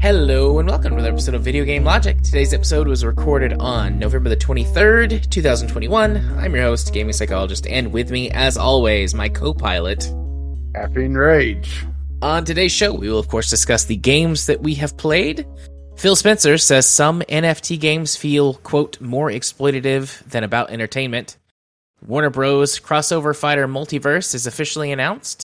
Hello and welcome to another episode of Video Game Logic. Today's episode was recorded on November the 23rd, 2021. I'm your host, gaming psychologist, and with me, as always, my co-pilot. Caffeine Rage. On today's show, we will of course discuss the games that we have played. Phil Spencer says some NFT games feel, quote, more exploitative than about entertainment. Warner Bros. crossover fighter MultiVersus is officially announced.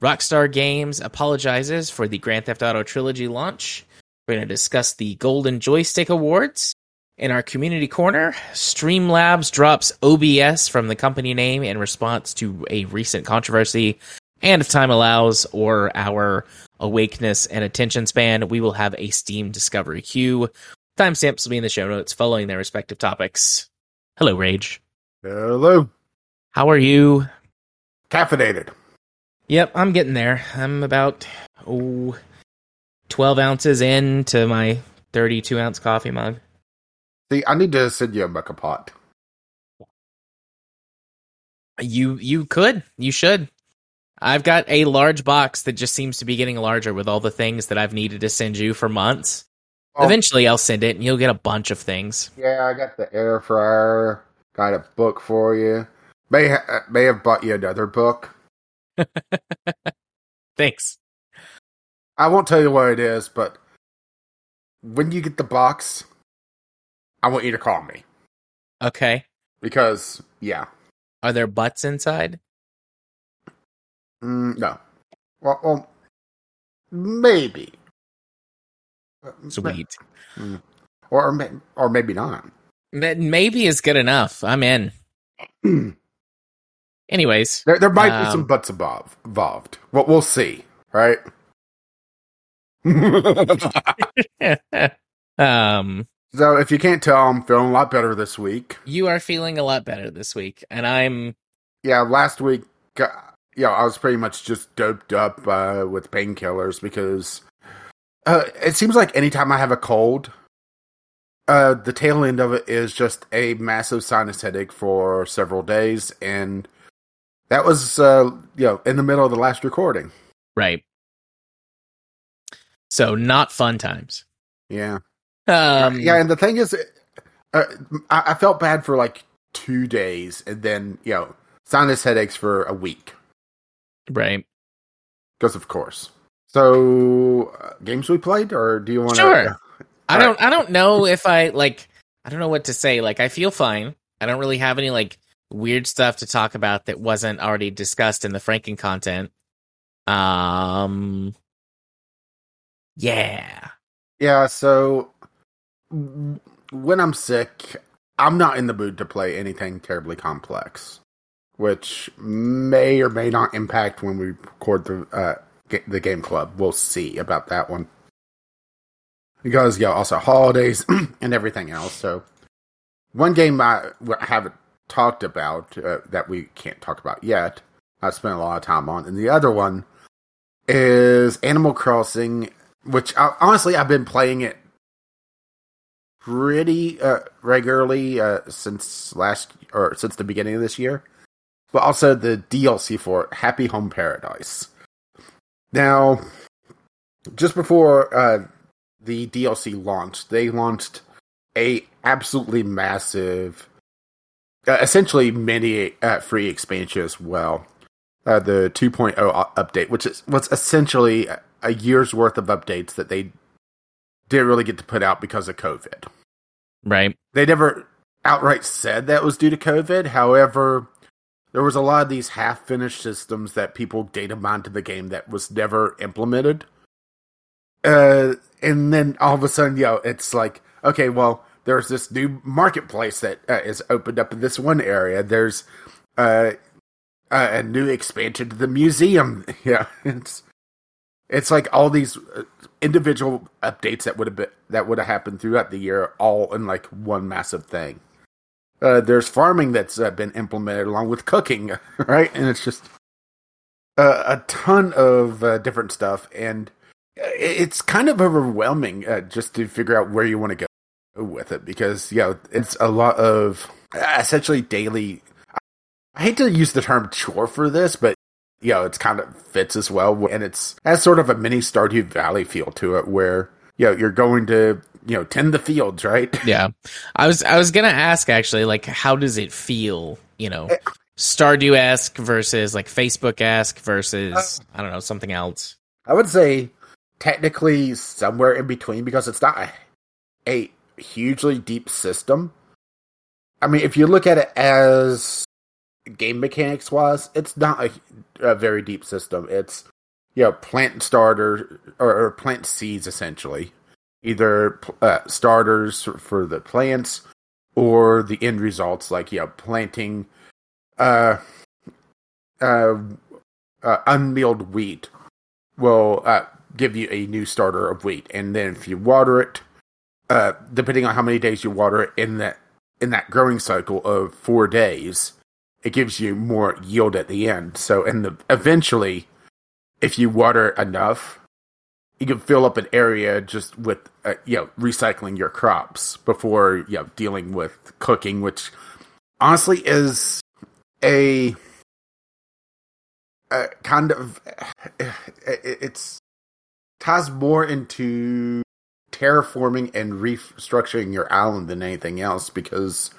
Rockstar Games apologizes for the Grand Theft Auto trilogy launch. We're going to discuss the Golden Joystick Awards. In our community corner, Streamlabs drops OBS from the company name in response to a recent controversy. And if time allows, or our awakeness and attention span, we will have a Steam Discovery queue. Timestamps will be in the show notes following their respective topics. Hello, Rage. Hello. How are you? Caffeinated. Yep, I'm getting there. I'm about oh, 12 ounces into my 32 ounce coffee mug. See, I need to send you a bucket pot. You you could, you should. I've got a large box that just seems to be getting larger with all the things that I've needed to send you for months. Oh. Eventually, I'll send it, and you'll get a bunch of things. Yeah, I got the air fryer. Got a book for you. May ha- uh, may have bought you another book. Thanks. I won't tell you what it is, but when you get the box, I want you to call me Okay. because yeah, Are there butts inside? Mm, no, well, well, maybe, Sweet. or may- or maybe not. Maybe is good enough. I'm in. Anyways, There, there might be some Um, butts above, involved. Well, we'll see, right? um, so, if you can't tell, I'm feeling a lot better this week. you are feeling a lot better this week, and I'm Yeah, last week, uh, yeah, I was pretty much just doped up uh, with painkillers because uh, it seems like anytime I have a cold, uh, the tail end of it is just a massive sinus headache for several days, and that was, uh, you know, in the middle of the last recording. right. So not fun times. Yeah. Um, yeah, and the thing is, uh, I, I felt bad for like two days, and then you know, sinus headaches for a week right. because, of course. So, uh, games we played, or do you want to? Sure. I don't. I don't know if I like. I don't know what to say. Like, I feel fine. I don't really have any like weird stuff to talk about that wasn't already discussed in the Franken content. Um. Yeah. Yeah. So, when I'm sick, I'm not in the mood to play anything terribly complex, which may or may not impact when we record the uh, ga- the game club. We'll see about that one. Because yeah, also holidays and everything else. So, one game I haven't talked about uh, that we can't talk about yet. I spent a lot of time on, and the other one is Animal Crossing, which I, honestly I've been playing it pretty uh, regularly uh, since last or since the beginning of this year, but also the DLC for Happy Home Paradise. Now, just before uh, the DLC launched, they launched a absolutely massive, uh, essentially mini uh, free expansion as well. Uh, the 2.0 update, which is was essentially a- a year's worth of updates that they didn't really get to put out because of COVID. Right. They never outright said that was due to COVID. However, there was a lot of these half finished systems that people data mined to the game that was never implemented. Uh, and then all of a sudden, yo, it's like, okay, well, there's this new marketplace that uh, is opened up in this one area. There's uh, uh, a new expansion to the museum. Yeah, it's it's like all these uh, individual updates that would have been that would have happened throughout the year, all in like one massive thing. Uh, there's farming that's uh, been implemented along with cooking, right? And it's just uh, a ton of uh, different stuff, and uh, it's kind of overwhelming just to figure out where you want to go. with it because you know it's a lot of essentially daily. I hate to use the term chore for this, but you know it's kind of fits as well, and it's has sort of a mini Stardew Valley feel to it, where you know you're going to you know tend the fields, right? Yeah, I was I was gonna ask actually, like, how does it feel? You know, eh. Stardew esque versus like Facebook esque versus uh, I don't know something else. I would say technically somewhere in between because it's not a, a hugely deep system. I mean, if you look at it as game mechanics wise, it's not a, a very deep system. It's you know plant starter or, or plant seeds essentially, either uh, starters for the plants or the end results like you know planting uh uh, uh unmilled wheat will uh, give you a new starter of wheat, and then if you water it, uh, depending on how many days you water it in that in that growing cycle of four days, it gives you more yield at the end. So, and the eventually, if you water enough, you can fill up an area just with uh, you know recycling your crops before you know dealing with cooking, which honestly is a, a kind of it's ties more into terraforming and restructuring your island than anything else because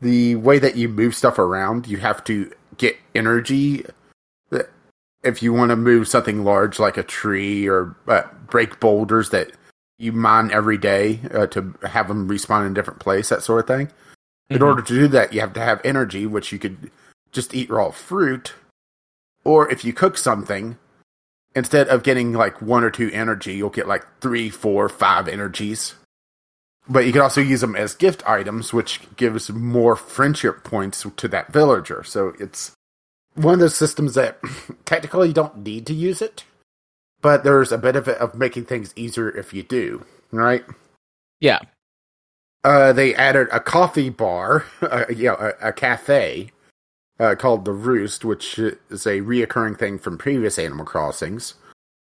the way that you move stuff around, you have to get energy. If you want to move something large like a tree or uh, break boulders that you mine every day uh, to have them respawn in a different place, that sort of thing. Mm-hmm. In order to do that, you have to have energy, which you could just eat raw fruit, or if you cook something, instead of getting like one or two energy, you'll get like three, four, five energies. But you can also use them as gift items, which gives more friendship points to that villager. So it's one of those systems that technically you don't need to use it, but there's a benefit of making things easier if you do, right? Yeah. Uh, they added a coffee bar, uh, you know, a, a cafe, uh, called The Roost, which is a reoccurring thing from previous Animal Crossings,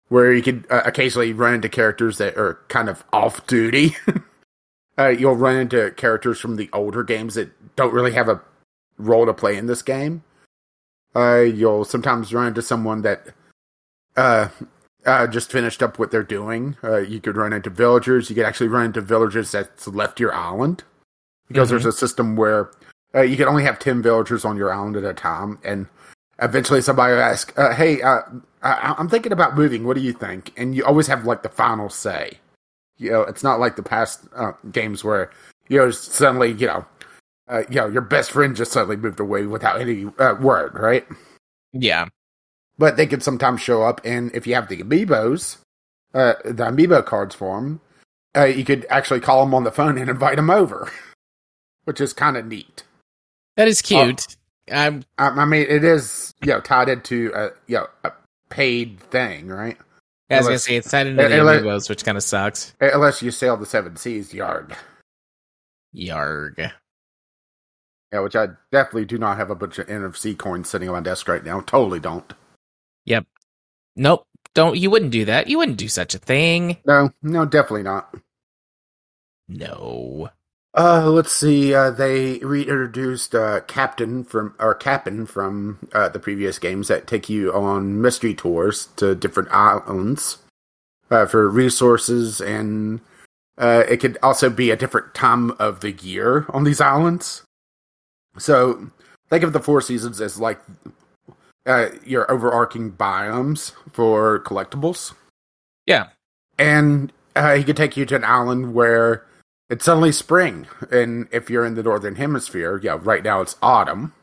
where you could uh, occasionally run into characters that are kind of off duty. uh, you'll run into characters from the older games that don't really have a role to play in this game. Uh, you'll sometimes run into someone that uh, uh, just finished up what they're doing. you could run into villagers. You could actually run into villagers that's left your island because mm-hmm. there's a system where uh, you can only have 10 villagers on your island at a time. And eventually somebody will ask, uh, hey, uh, I- am thinking about moving. What do you think? And you always have like the final say. You know, it's not like the past uh, games where, you know, suddenly, you know, uh, you know, your best friend just suddenly moved away without any uh, word, right? Yeah. But they could sometimes show up, and if you have the amiibos, uh, the amiibo cards for them, uh, you could actually call them on the phone and invite them over, which is kind of neat. That is uh, cute. Uh, I mean, it is you know tied into a you know a paid thing, right? I was unless, gonna say it's tied into the amiibos, which kind of sucks. Unless you sail the seven seas, yarg. Yarg. Yeah, which I definitely do not have a bunch of NFC coins sitting on my desk right now. Totally don't. Yep. Nope. Don't. You wouldn't do that. You wouldn't do such a thing. No. No. Definitely not. No. Uh, let's see. Uh, they reintroduced uh, Captain from or Kapp'n from uh, the previous games that take you on mystery tours to different islands uh, for resources, and uh, it could also be a different time of the year on these islands. So think of the four seasons as like uh, your overarching biomes for collectibles. Yeah, and uh, he could take you to an island where it's suddenly spring, and if you're in the northern hemisphere, yeah, right now it's autumn.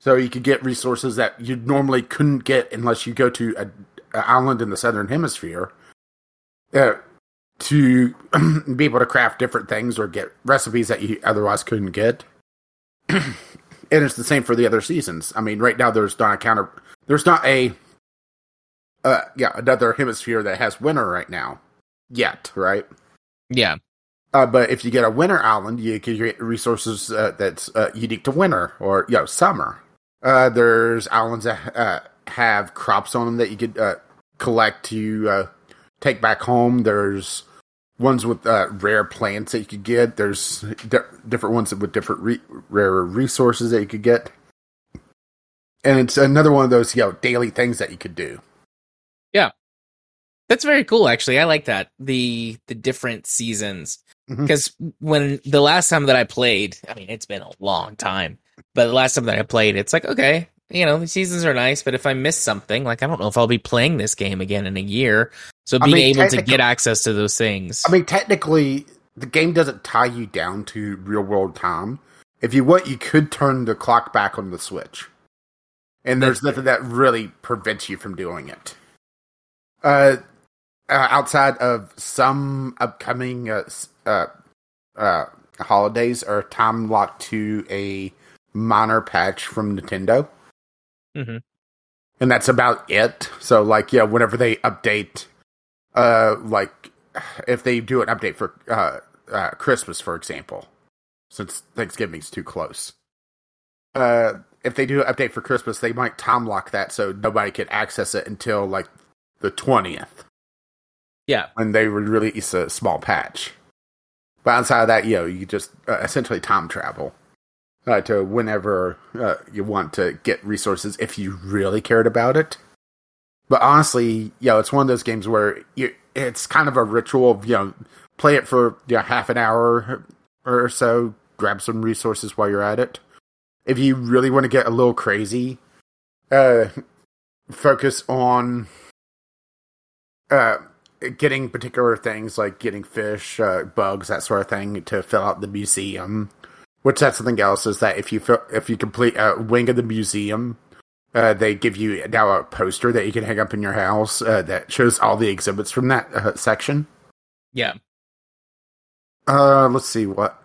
So you could get resources that you normally couldn't get unless you go to a, a island in the southern hemisphere uh, to be able to craft different things or get recipes that you otherwise couldn't get. and it's the same for the other seasons. I mean, right now there's not a counter. There's not a uh, yeah another hemisphere that has winter right now yet, right? Yeah. Uh, but if you get a winter island, you can get resources uh, that's uh, unique to winter or you know summer. Uh, there's islands that uh, have crops on them that you could uh, collect to take back home. There's ones with uh, rare plants that you could get. There's di- different ones with different re- rare resources that you could get, and it's another one of those you know daily things that you could do. Yeah, that's very cool, actually. I like that the the different seasons because when the last time that I played, I mean, it's been a long time, but the last time that I played, it's like okay, you know, the seasons are nice, but if I miss something, like I don't know if I'll be playing this game again in a year. So I being mean, able to get access to those things, I mean, technically, the game doesn't tie you down to real world time. If you want, you could turn the clock back on the Switch, and there's nothing that really prevents you from doing it. Uh, uh outside of some upcoming uh, uh, uh, holidays are time locked to a minor patch from Nintendo, Mhm. and that's about it. So, like, yeah, whenever they update, uh, like if they do an update for uh, uh, Christmas, for example, since Thanksgiving's too close. Uh, if they do an update for Christmas, they might time lock that so nobody can access it until like the twentieth yeah, when they would release a small patch. But outside of that, you know, you just uh, essentially time travel uh, to whenever uh, you want to get resources if you really cared about it. But honestly, you know, it's one of those games where you, it's kind of a ritual of, you know, play it for you know, half an hour or so, grab some resources while you're at it. If you really want to get a little crazy, uh, focus on uh, getting particular things like getting fish, uh, bugs, that sort of thing to fill out the museum. Which that's something else is that if you fill, if you complete a wing of the museum, uh, they give you now a poster that you can hang up in your house uh, that shows all the exhibits from that uh, section. yeah. Uh, let's see what.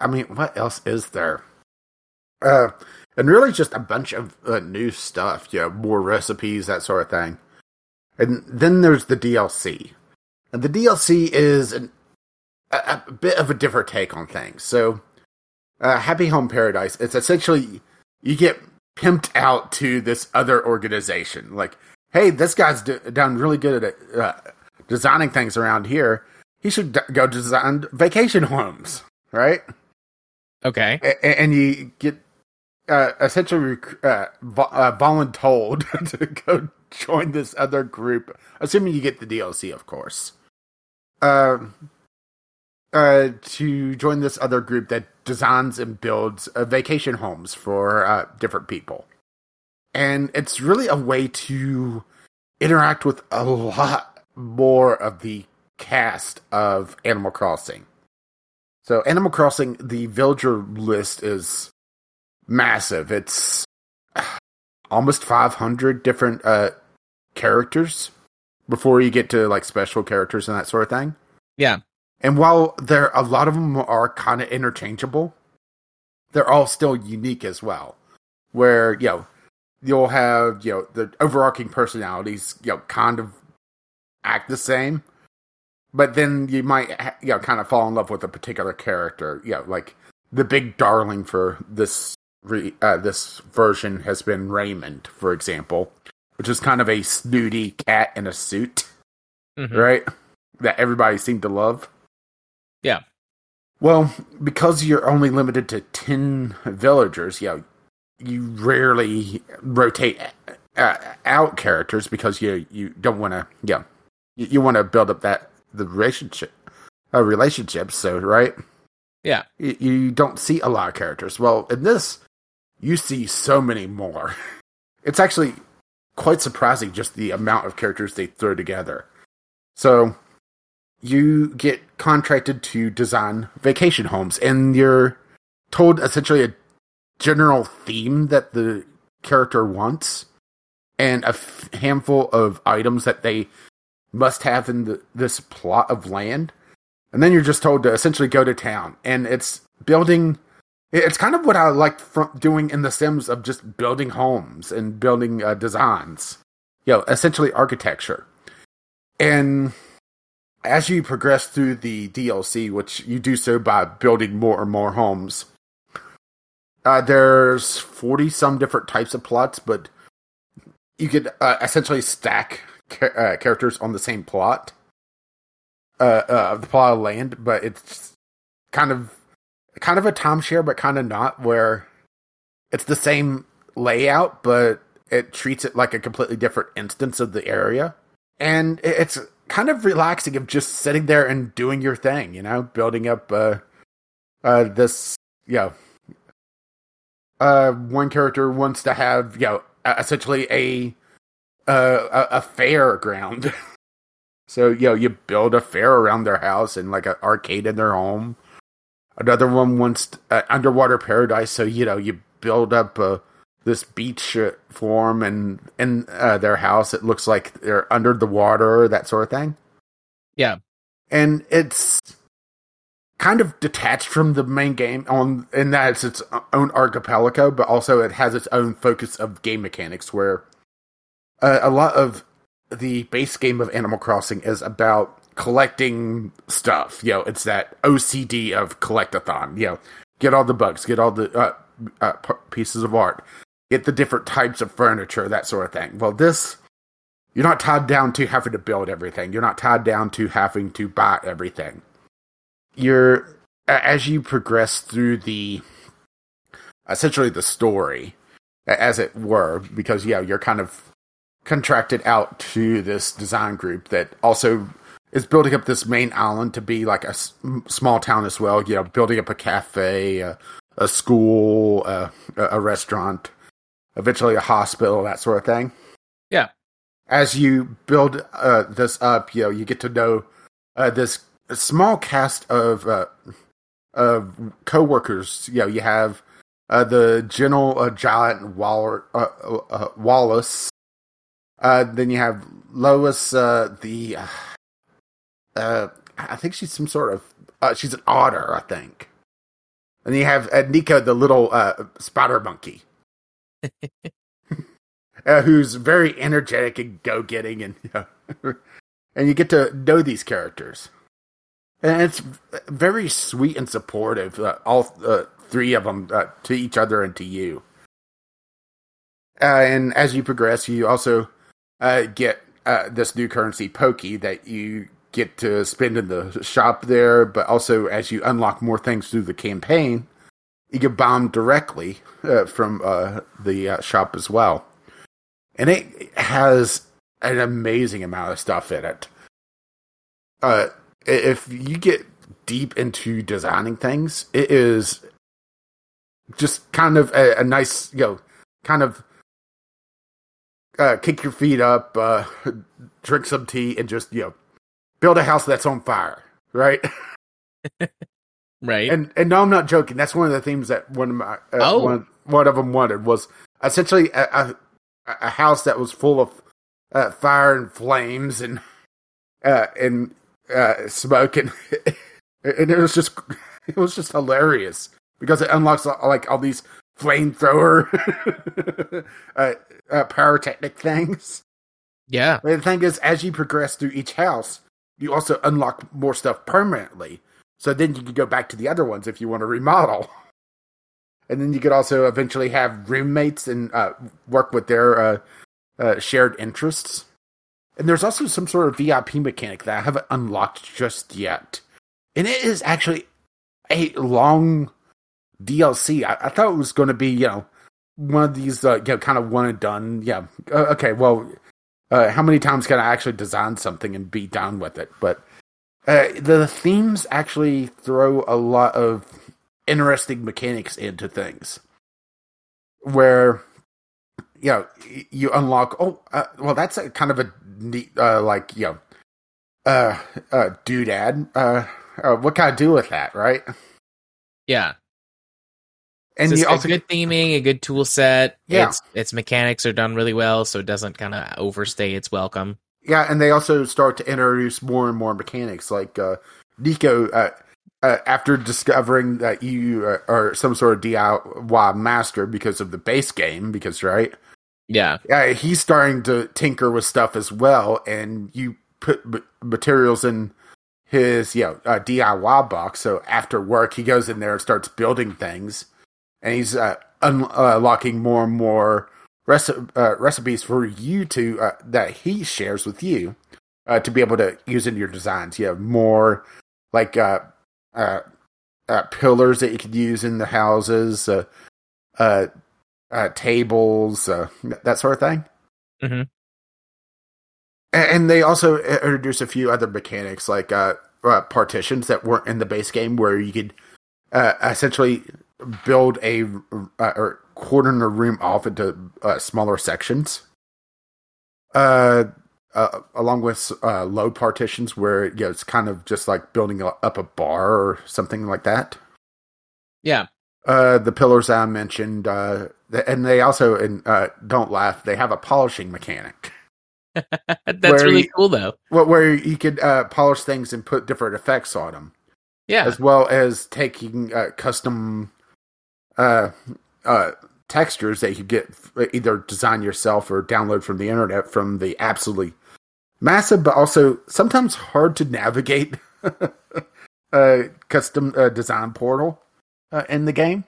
I mean, what else is there? Uh, and really just a bunch of uh, new stuff. Yeah, more recipes, that sort of thing. And then there's the DLC, and the DLC is an, a, a bit of a different take on things. So, uh, Happy Home Paradise. It's essentially you get pimped out to this other organization. Like, hey, this guy's d- done really good at uh, designing things around here he should d- go design vacation homes, right? Okay. A- and you get uh, essentially uh, vo- uh, voluntold to go join this other group, assuming you get the DLC, of course. Um, uh, to join this other group that designs and builds uh, vacation homes for uh, different people, and it's really a way to interact with a lot more of the cast of Animal Crossing. So, Animal Crossing, the villager list is massive. It's almost 500 different uh, characters before you get to like special characters and that sort of thing. Yeah. And while there a lot of them are kind of interchangeable, they're all still unique as well. Where, you know, you'll have, you know, the overarching personalities, you know, kind of act the same, but then you might, you know, kind of fall in love with a particular character. You know, like the big darling for this re- uh, this version has been Raymond, for example, which is kind of a snooty cat in a suit, Mhm. right? That everybody seemed to love. Yeah. Well, because you're only limited to 10 villagers, you know, you rarely rotate uh, out characters because you you don't want to, yeah, you, you want to build up that the relationship uh, relationships, so right? Yeah. You, you don't see a lot of characters. Well, in this you see so many more. It's actually quite surprising just the amount of characters they throw together. So you get contracted to design vacation homes, and you're told essentially a general theme that the character wants, and a f- handful of items that they must have in the, this plot of land. And then you're just told to essentially go to town, and it's building. It's kind of what I from doing in The Sims of just building homes and building uh, designs, you know, essentially architecture. And as you progress through the DLC, which you do so by building more and more homes, uh, there's 40 some different types of plots, but you could uh, essentially stack uh, characters on the same plot. uh, uh, of the plot of land, but it's kind of kind of a timeshare, but kind of not. Where it's the same layout, but it treats it like a completely different instance of the area, and it's kind of relaxing of just sitting there and doing your thing. You know, building up uh, uh, this, you know, uh, one character wants to have you know essentially a uh, a, a fairground. so you know you build a fair around their house and like an arcade in their home. Another one wants uh, underwater paradise. So you know you build up uh, this beach form and in uh, their house. It looks like they're under the water, that sort of thing. Yeah, and it's kind of detached from the main game on in that it's its own archipelago, but also it has its own focus of game mechanics where uh, a lot of the base game of Animal Crossing is about collecting stuff. You know, it's that OCD of collectathon. You know, get all the bugs, get all the uh, uh, pieces of art, get the different types of furniture, that sort of thing. Well, this you're not tied down to having to build everything. You're not tied down to having to buy everything. You're as you progress through the essentially the story, as it were, because yeah, you're kind of contracted out to this design group that also is building up this main island to be like a s- small town as well. You know, building up a cafe, a, a school, a, a restaurant, eventually a hospital, that sort of thing. Yeah. As you build uh, this up, you know, you get to know uh, this small cast of uh, of co-workers. You know, you have uh, the General uh, Giant Waller, uh, uh, Wallace, uh, then you have Lois, uh, the, uh, uh, I think she's some sort of, uh, she's an otter, I think. And you have uh, Niko, the little uh, spider monkey, uh, who's very energetic and go-getting, and you know, and you get to know these characters, and it's very sweet and supportive. Uh, all uh, three of them uh, to each other and to you. Uh, and as you progress, you also uh, get this new currency, Poki, that you get to spend in the shop there. But also, as you unlock more things through the campaign, you get bombed directly uh, from uh, the uh, shop as well. And it has an amazing amount of stuff in it. Uh, if you get deep into designing things, it is just kind of a, a nice, you know, kind of uh, kick your feet up, uh, drink some tea, and just you know build a house that's on fire, right? right. And and no, I'm not joking. That's one of the themes that one of my uh, Oh. one, one of them wanted was essentially a, a, a house that was full of uh, fire and flames and uh, and uh, smoke and and it was just it was just hilarious because it unlocks like all these flamethrower uh, uh, pyrotechnic things. yeah. But the thing is, as you progress through each house, you also unlock more stuff permanently. So then you can go back to the other ones if you want to remodel. And then you could also eventually have roommates and uh, work with their uh, uh, shared interests. And there's also some sort of VIP mechanic that I haven't unlocked just yet. And it is actually a long DLC. I, I thought it was going to be, you know, one of these, uh, you know, kind of one and done. Yeah. Uh, okay. Well, uh, how many times can I actually design something and be done with it? But uh, the themes actually throw a lot of interesting mechanics into things where you know you unlock oh uh, well that's a kind of a neat uh, like you know uh uh doodad uh, uh what can i do with that right Yeah. and It's you also a good theming, a good tool set. Yeah. Its its mechanics are done really well, so it doesn't kind of overstay its welcome. Yeah, and they also start to introduce more and more mechanics. Like uh, Niko, uh, uh, after discovering that you uh, are some sort of DIY master because of the base game, because right, Yeah. uh, he's starting to tinker with stuff as well. And you put m- materials in his you know uh, DIY box. So after work, he goes in there and starts building things, and he's uh, un- unlocking more and more reci- uh, recipes for you to uh, that he shares with you. uh, to be able to use in your designs. You have more like uh, uh, uh, pillars that you could use in the houses, uh, uh, uh, tables, uh, that sort of thing. Mhm. And they also introduced a few other mechanics like uh, uh, partitions that weren't in the base game, where you could uh, essentially build a uh, or cordon a room off into uh, smaller sections. Uh, uh, along with uh, load partitions, where you know, it's kind of just like building up a bar or something like that. Yeah. Uh, the pillars I mentioned, uh, and they also, and uh, don't laugh, they have a polishing mechanic. That's really you- cool though. Wh- Where you could uh, polish things and put different effects on them, Yeah. as well as taking uh, custom uh, uh, textures that you get either design yourself or download from the internet from the absolutely massive, but also sometimes hard to navigate uh, custom uh, design portal uh, in the game.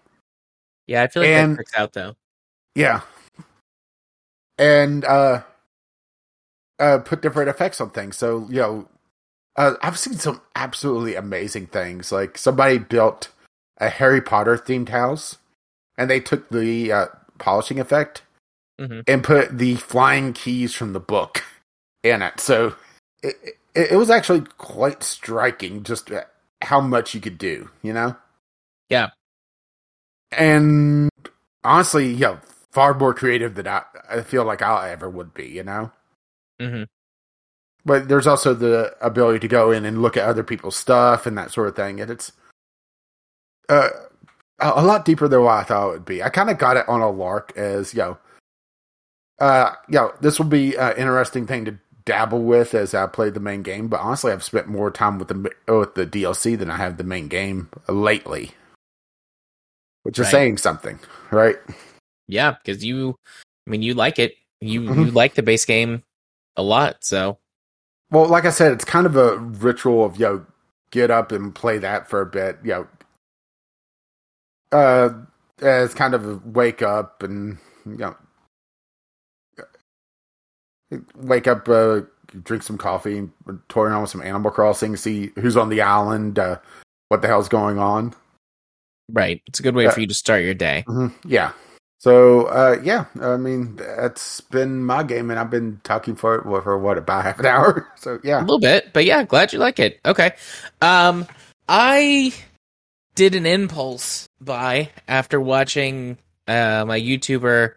Yeah, I feel like and- that checks out though. Yeah. And uh uh put different effects on things. So, you know, uh, I've seen some absolutely amazing things. Like somebody built a Harry Potter themed house and they took the uh polishing effect Mhm. and put the flying keys from the book in it. So it, it, it was actually quite striking just uh, how much you could do, you know? Yeah. And honestly, you know, far more creative than I, I feel like I ever would be, you know? Mm-hmm. But there's also the ability to go in and look at other people's stuff and that sort of thing. And it's uh, a lot deeper than what I thought it would be. I kind of got it on a lark as, you know, uh, you know, this will be an interesting thing to dabble with as I play the main game. But honestly, I've spent more time with the with the DLC than I have the main game lately, which is Right. saying something, right? Yeah, because you, I mean, you like it. You Mhm. you like the base game a lot. So Well, like I said, it's kind of a ritual of yo, get up and play that for a bit. You know, uh, as kind of a wake up and you know, wake up, uh, drink some coffee, toy around with some Animal Crossing, see who's on the island, uh, what the hell's going on. right, it's a good way Yeah. for you to start your day. hmm Yeah. So, uh, yeah, I mean, that's been my game, and I've been talking for it for what about half an hour. So, yeah, A little bit, but yeah, glad you like it. Okay. Um I did an impulse buy after watching uh my YouTuber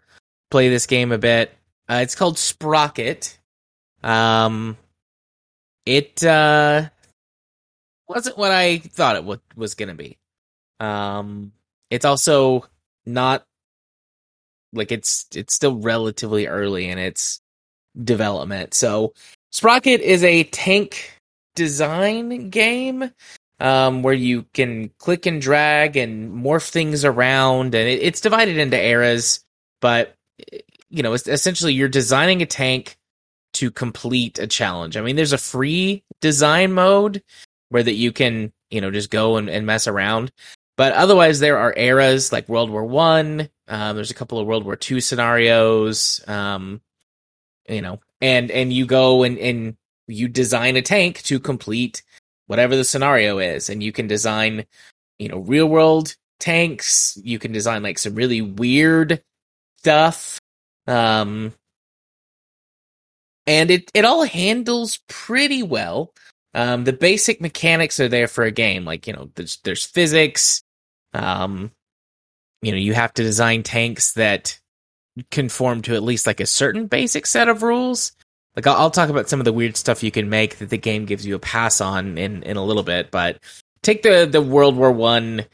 play this game a bit. Uh, it's called Sprocket. Um it uh wasn't what I thought it w- was going to be. Um it's also not like it's it's still relatively early in its development. So Sprocket is a tank design game um, where you can click and drag and morph things around, and it, it's divided into eras. But you know, essentially you're designing a tank to complete a challenge. I mean, there's a free design mode where that you can you know just go and, and mess around. But otherwise, there are eras like World War One. Um, there's a couple of World War Two scenarios. Um, you know, and and you go and and you design a tank to complete whatever the scenario is, and you can design, you know, real world tanks. You can design like some really weird stuff. Um, and it it all handles pretty well. Um, the basic mechanics are there for a game, like you know, there's there's physics. Um, you know, you have to design tanks that conform to at least like a certain basic set of rules. Like I'll, I'll talk about some of the weird stuff you can make that the game gives you a pass on in in a little bit, but take the the World War One,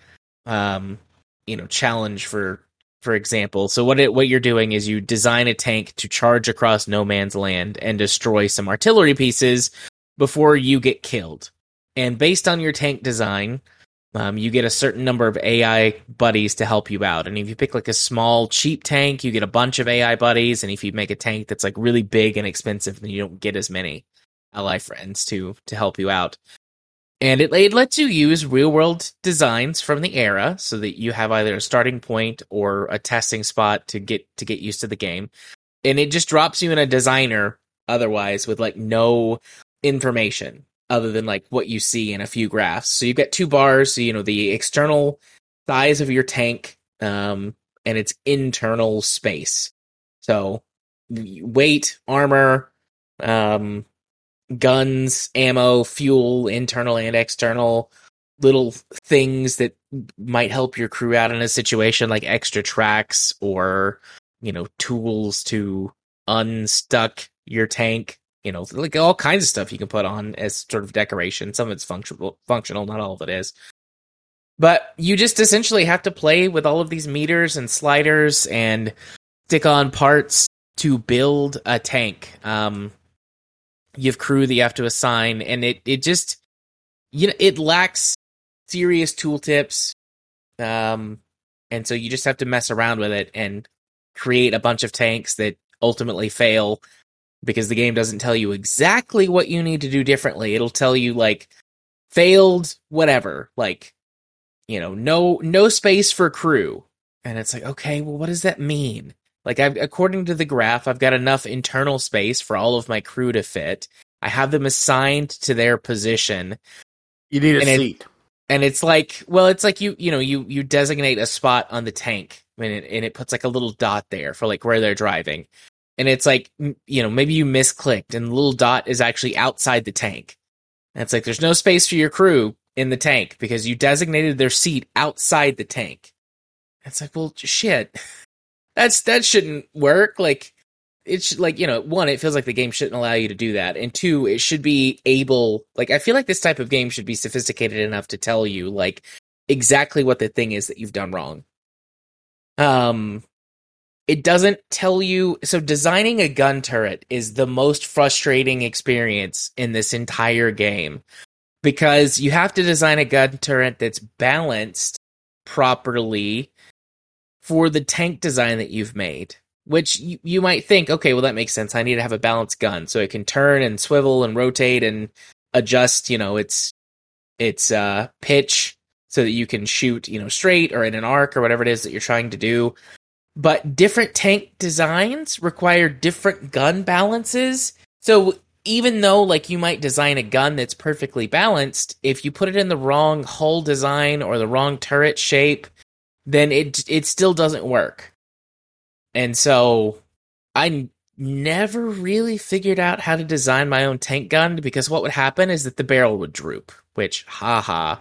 um, you know, challenge for for example. So what it what you're doing is you design a tank to charge across no man's land and destroy some artillery pieces before you get killed. And based on your tank design, um, you get a certain number of AI buddies to help you out. And if you pick like a small, cheap tank, you get a bunch of AI buddies. And if you make a tank that's like really big and expensive, then you don't get as many ally friends to to help you out. And it, it lets you use real world designs from the era so that you have either a starting point or a testing spot to get to get used to the game. And it just drops you in a designer otherwise with like no information other than like what you see in a few graphs. So you've got two bars, so you know the external size of your tank um, and its internal space. So weight, armor, um, guns, ammo, fuel, internal and external, little things that might help your crew out in a situation like extra tracks or you know tools to unstuck your tank you know like all kinds of stuff you can put on as sort of decoration. Some of it's functional functional not all of it is. But you just essentially have to play with all of these meters and sliders and stick on parts to build a tank. Um you have crew that you have to assign and it it just you know it lacks serious tooltips um and so you just have to mess around with it and create a bunch of tanks that ultimately fail because the game doesn't tell you exactly what you need to do differently. It'll tell you like failed whatever, like you know, no no space for crew. And it's like, okay, well what does that mean? Like I've according to the graph, I've got enough internal space for all of my crew to fit. I have them assigned to their position. You need a And seat. it- And it's like, well, it's like you, you know, you you designate a spot on the tank and it, and it puts like a little dot there for like where they're driving. And it's like, you know, maybe you misclicked and the little dot is actually outside the tank. And it's like there's no space for your crew in the tank because you designated their seat outside the tank. It's like, well, shit. That's that shouldn't work. Like it's like, you know, one, it feels like the game shouldn't allow you to do that. And two, it should be able like I feel like this type of game should be sophisticated enough to tell you like exactly what the thing is that you've done wrong. Um it doesn't tell you so designing a gun turret is the most frustrating experience in this entire game because you have to design a gun turret that's balanced properly for the tank design that you've made which you, you might think okay well that makes sense. I need to have a balanced gun so it can turn and swivel and rotate and adjust you know its its uh pitch so that you can shoot you know straight or in an arc or whatever it is that you're trying to do but different tank designs require different gun balances. So even though like you might design a gun that's perfectly balanced, if you put it in the wrong hull design or the wrong turret shape, then it it still doesn't work. And so I never really figured out how to design my own tank gun because what would happen is that the barrel would droop, which haha,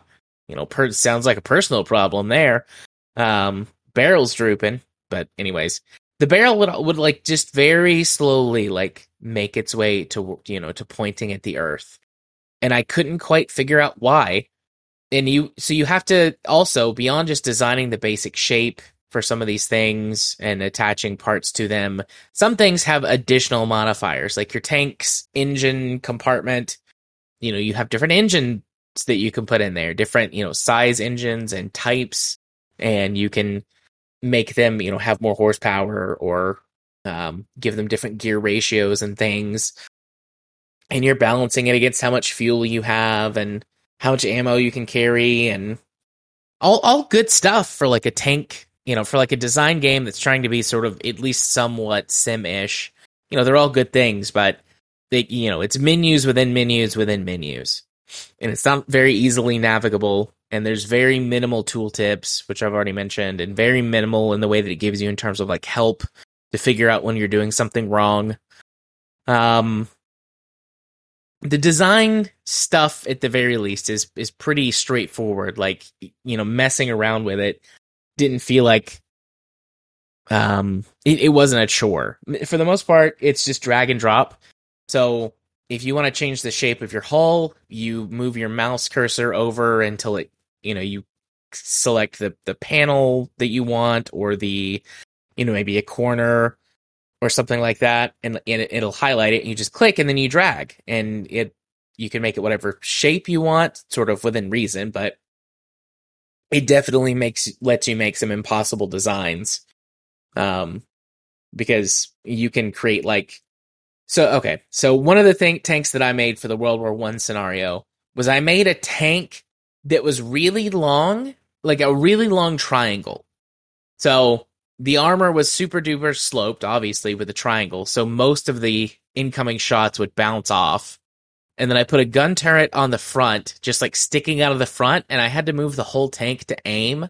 you know, per- sounds like a personal problem there. Um barrel's drooping but anyways the barrel would would like just very slowly like make its way to you know to pointing at the earth. And i couldn't quite figure out why. And you so you have to also beyond just designing the basic shape for some of these things and attaching parts to them some things have additional modifiers like your tank's engine compartment. You know you have different engines that you can put in there different you know size engines and types. And you can make them you know have more horsepower or um, give them different gear ratios and things. And you're balancing it against how much fuel you have and how much ammo you can carry and all all good stuff for like a tank you know for like a design game that's trying to be sort of at least somewhat sim-ish. You know they're all good things but they you know it's menus within menus within menus. And it's not very easily navigable and there's very minimal tooltips which i've already mentioned and very minimal in the way that it gives you in terms of like help to figure out when you're doing something wrong. Um the design stuff at the very least is is pretty straightforward like you know messing around with it didn't feel like um it, it wasn't a chore. For the most part it's just drag and drop. So if you want to change the shape of your hull you move your mouse cursor over until it you know you select the the panel that you want or the you know maybe a corner or something like that and, and it, it'll highlight it and you just click and then you drag and it you can make it whatever shape you want sort of within reason but it definitely makes lets you make some impossible designs um because you can create like so okay so one of the thing tanks that i made for the world war one scenario was i made a tank that was really long like a really long triangle so the armor was super duper sloped, obviously, with a triangle. So most of the incoming shots would bounce off. and then I put a gun turret on the front, just like sticking out of the front, and I had to move the whole tank to aim.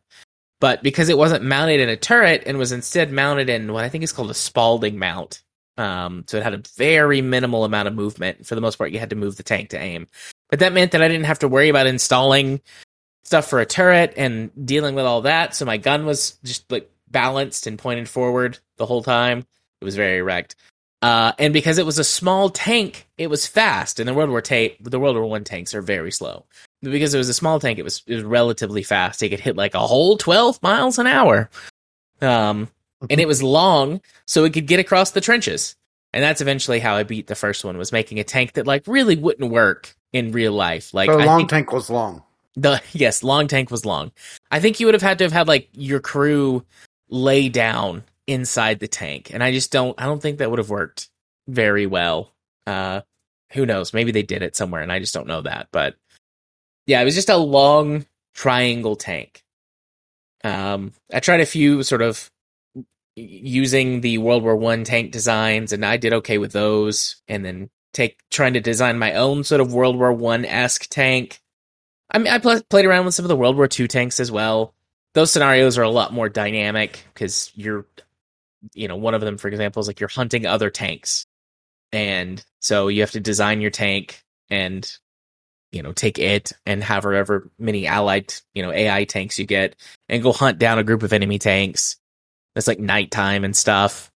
But because it wasn't mounted in a turret and was instead mounted in what I think is called a Spalding mount, um, so it had a very minimal amount of movement. For the most part, you had to move the tank to aim. But that meant that I didn't have to worry about installing stuff for a turret and dealing with all that. So my gun was just like balanced and pointed forward the whole time. It was very erect. Uh, and because it was a small tank, it was fast. And the World War ta- the World War One tanks are very slow. But because it was a small tank, it was it was relatively fast. It could hit like a whole twelve miles an hour. Um, and it was long, so it could get across the trenches. And that's eventually how I beat the first one was making a tank that like really wouldn't work in real life. Like the long tank was long. the yes, long tank was long. I think you would have had to have had like your crew lay down inside the tank, and I just don't. I don't think that would have worked very well. Uh, who knows? Maybe they did it somewhere, and I just don't know that. But yeah, it was just a long triangle tank. Um, I tried a few sort of using the World War One tank designs, and I did okay with those. And then take trying to design my own sort of World War One esque tank. I mean, I pl- played around with some of the World War Two tanks as well. Those scenarios are a lot more dynamic because you're, you know, one of them, for example, is like you're hunting other tanks, and so you have to design your tank and, you know, take it and have however many allied, you know, AI tanks you get, and go hunt down a group of enemy tanks. It's like nighttime and stuff.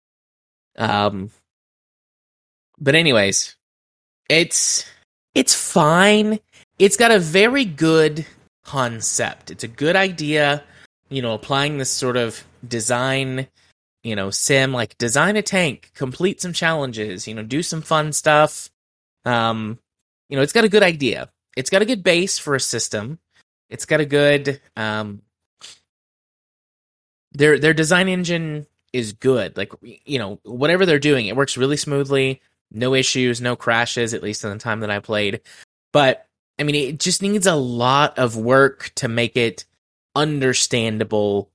Um, but anyways, it's it's fine. It's got a very good concept. It's a good idea, you know, applying this sort of design, you know, sim like design a tank, complete some challenges, you know, do some fun stuff. Um, you know, it's got a good idea. It's got a good base for a system. It's got a good um their their design engine is good. Like you know, whatever they're doing, it works really smoothly. No issues, no crashes, at least in the time that I played. But I mean, it just needs a lot of work to make it understandable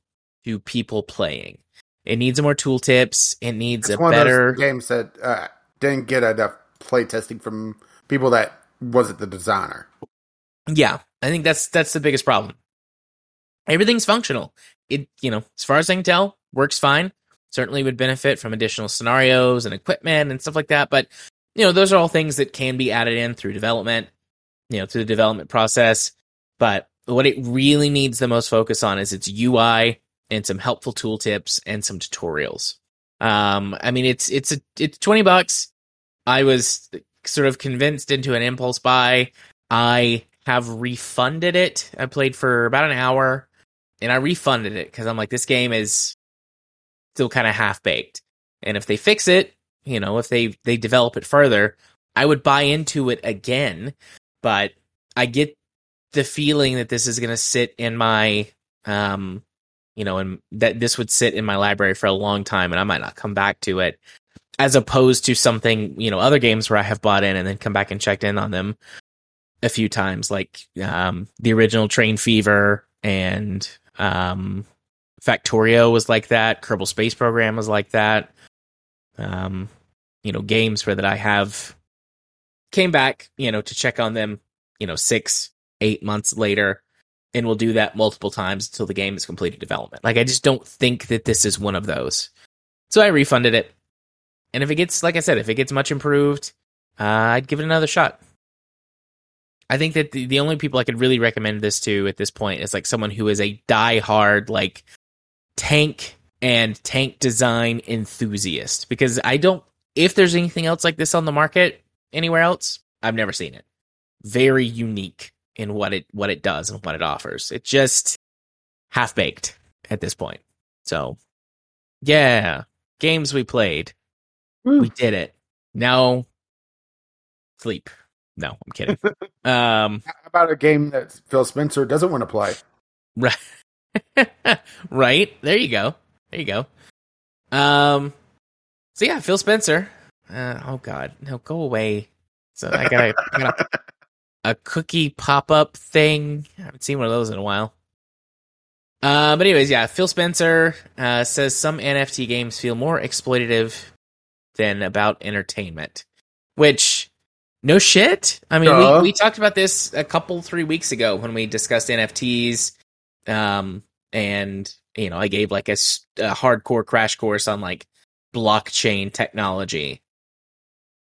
to people playing. It needs more tooltips. It needs It's a better. games that uh, didn't get enough play testing from people that wasn't the designer. Yeah, I think that's that's the biggest problem. Everything's functional. It you know, as far as I can tell, works fine. Certainly would benefit from additional scenarios and equipment and stuff like that. But you know, those are all things that can be added in through development. You know, through the development process. But what it really needs the most focus on is its UI and some helpful tooltips and some tutorials. Um, I mean, it's it's a it's twenty bucks. I was sort of convinced into an impulse buy. I have refunded it. I played for about an hour and I refunded it because I'm like, this game is still kind of half baked. And if they fix it, you know, if they they develop it further, I would buy into it again. But I get the feeling that this is going to sit in my, um, you know, and that this would sit in my library for a long time, and I might not come back to it. As opposed to something, you know, other games where I have bought in and then come back and checked in on them a few times, like um, the original Train Fever and um, Factorio was like that. Kerbal Space Program was like that. Um, you know, games where that I have came back, you know, to check on them, you know, six, eight months later, and we'll do that multiple times until the game is completed development. Like, I just don't think that this is one of those. So I refunded it. And if it gets, like I said, if it gets much improved, uh, I'd give it another shot. I think that the, the only people I could really recommend this to at this point is like someone who is a die-hard like tank and tank design enthusiast because I don't if there's anything else like this on the market anywhere else, I've never seen it. Very unique in what it what it does and what it offers. It just half baked at this point. So, yeah, games we played. Woo. We did it. Now sleep. No, I'm kidding. um How about a game that Phil Spencer doesn't want to play? Right. right. There you go. There you go. Um so yeah, Phil Spencer. Uh, oh god. No, go away. So I got a, I got a, a cookie pop-up thing. I haven't seen one of those in a while. Uh, but anyways, yeah, Phil Spencer uh, says some NFT games feel more exploitative than about entertainment, which No shit. I mean, Duh. we, we talked about this a couple three weeks ago when we discussed NFTs, um, and you know, I gave like a hardcore crash course on like blockchain technology.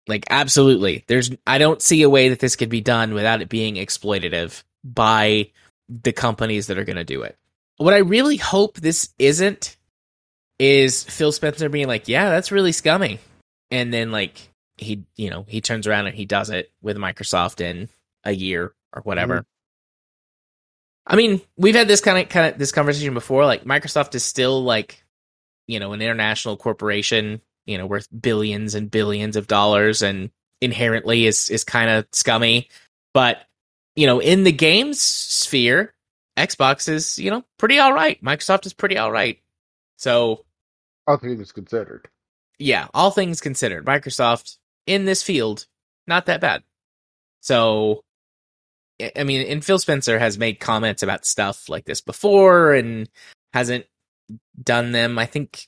Like, absolutely, there's. I don't see a way that this could be done without it being exploitative by the companies that are going to do it. What I really hope this isn't is Phil Spencer being like, "Yeah, that's really scummy," and then like he you know he turns around and he does it with Microsoft in a year or whatever. Mm-hmm. I mean, we've had this kind of kind of this conversation before. Like Microsoft is still like you know an international corporation, you know, worth billions and billions of dollars, and inherently is is kind of scummy. But you know, in the games sphere, Xbox is you know pretty all right. Microsoft is pretty all right. So All things considered. yeah, all things considered, Microsoft in this field, not that bad. So, I mean, and Phil Spencer has made comments about stuff like this before and hasn't done them. I think,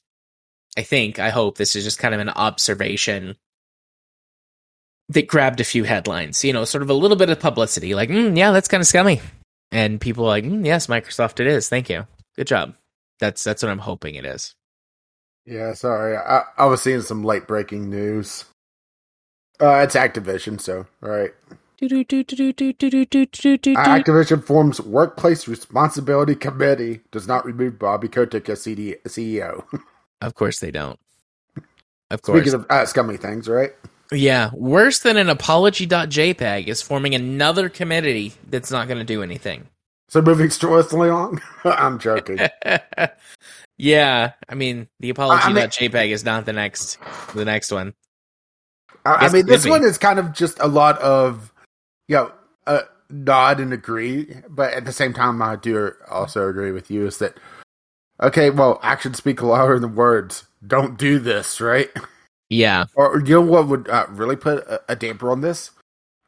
I think, I hope this is just kind of an observation that grabbed a few headlines, you know, sort of a little bit of publicity, like, mm, yeah, that's kind of scummy. And people like, mm, yes, Microsoft, it is. Thank you. Good job. That's, that's what I'm hoping it is. Yeah, sorry. I, I was seeing some late breaking news. Uh, it's Activision, so right. Activision forms workplace responsibility committee. Does not remove Bobby Kotick as CD, CEO. Of course they don't. Of course. Speaking of uh, scummy things, right? yeah, worse than an apology.jpg is forming another committee that's not going to do anything. So moving swiftly on. I'm joking. yeah, I mean, the I mean- apology.jpg is not the next the next one. I, I mean, this one is kind of just a lot of, you know, uh, nod and agree, but at the same time, I do also agree with you. Is that okay? Well, actions speak louder than words. Don't do this, right? Yeah, Or you know what would uh, really put a, a damper on this?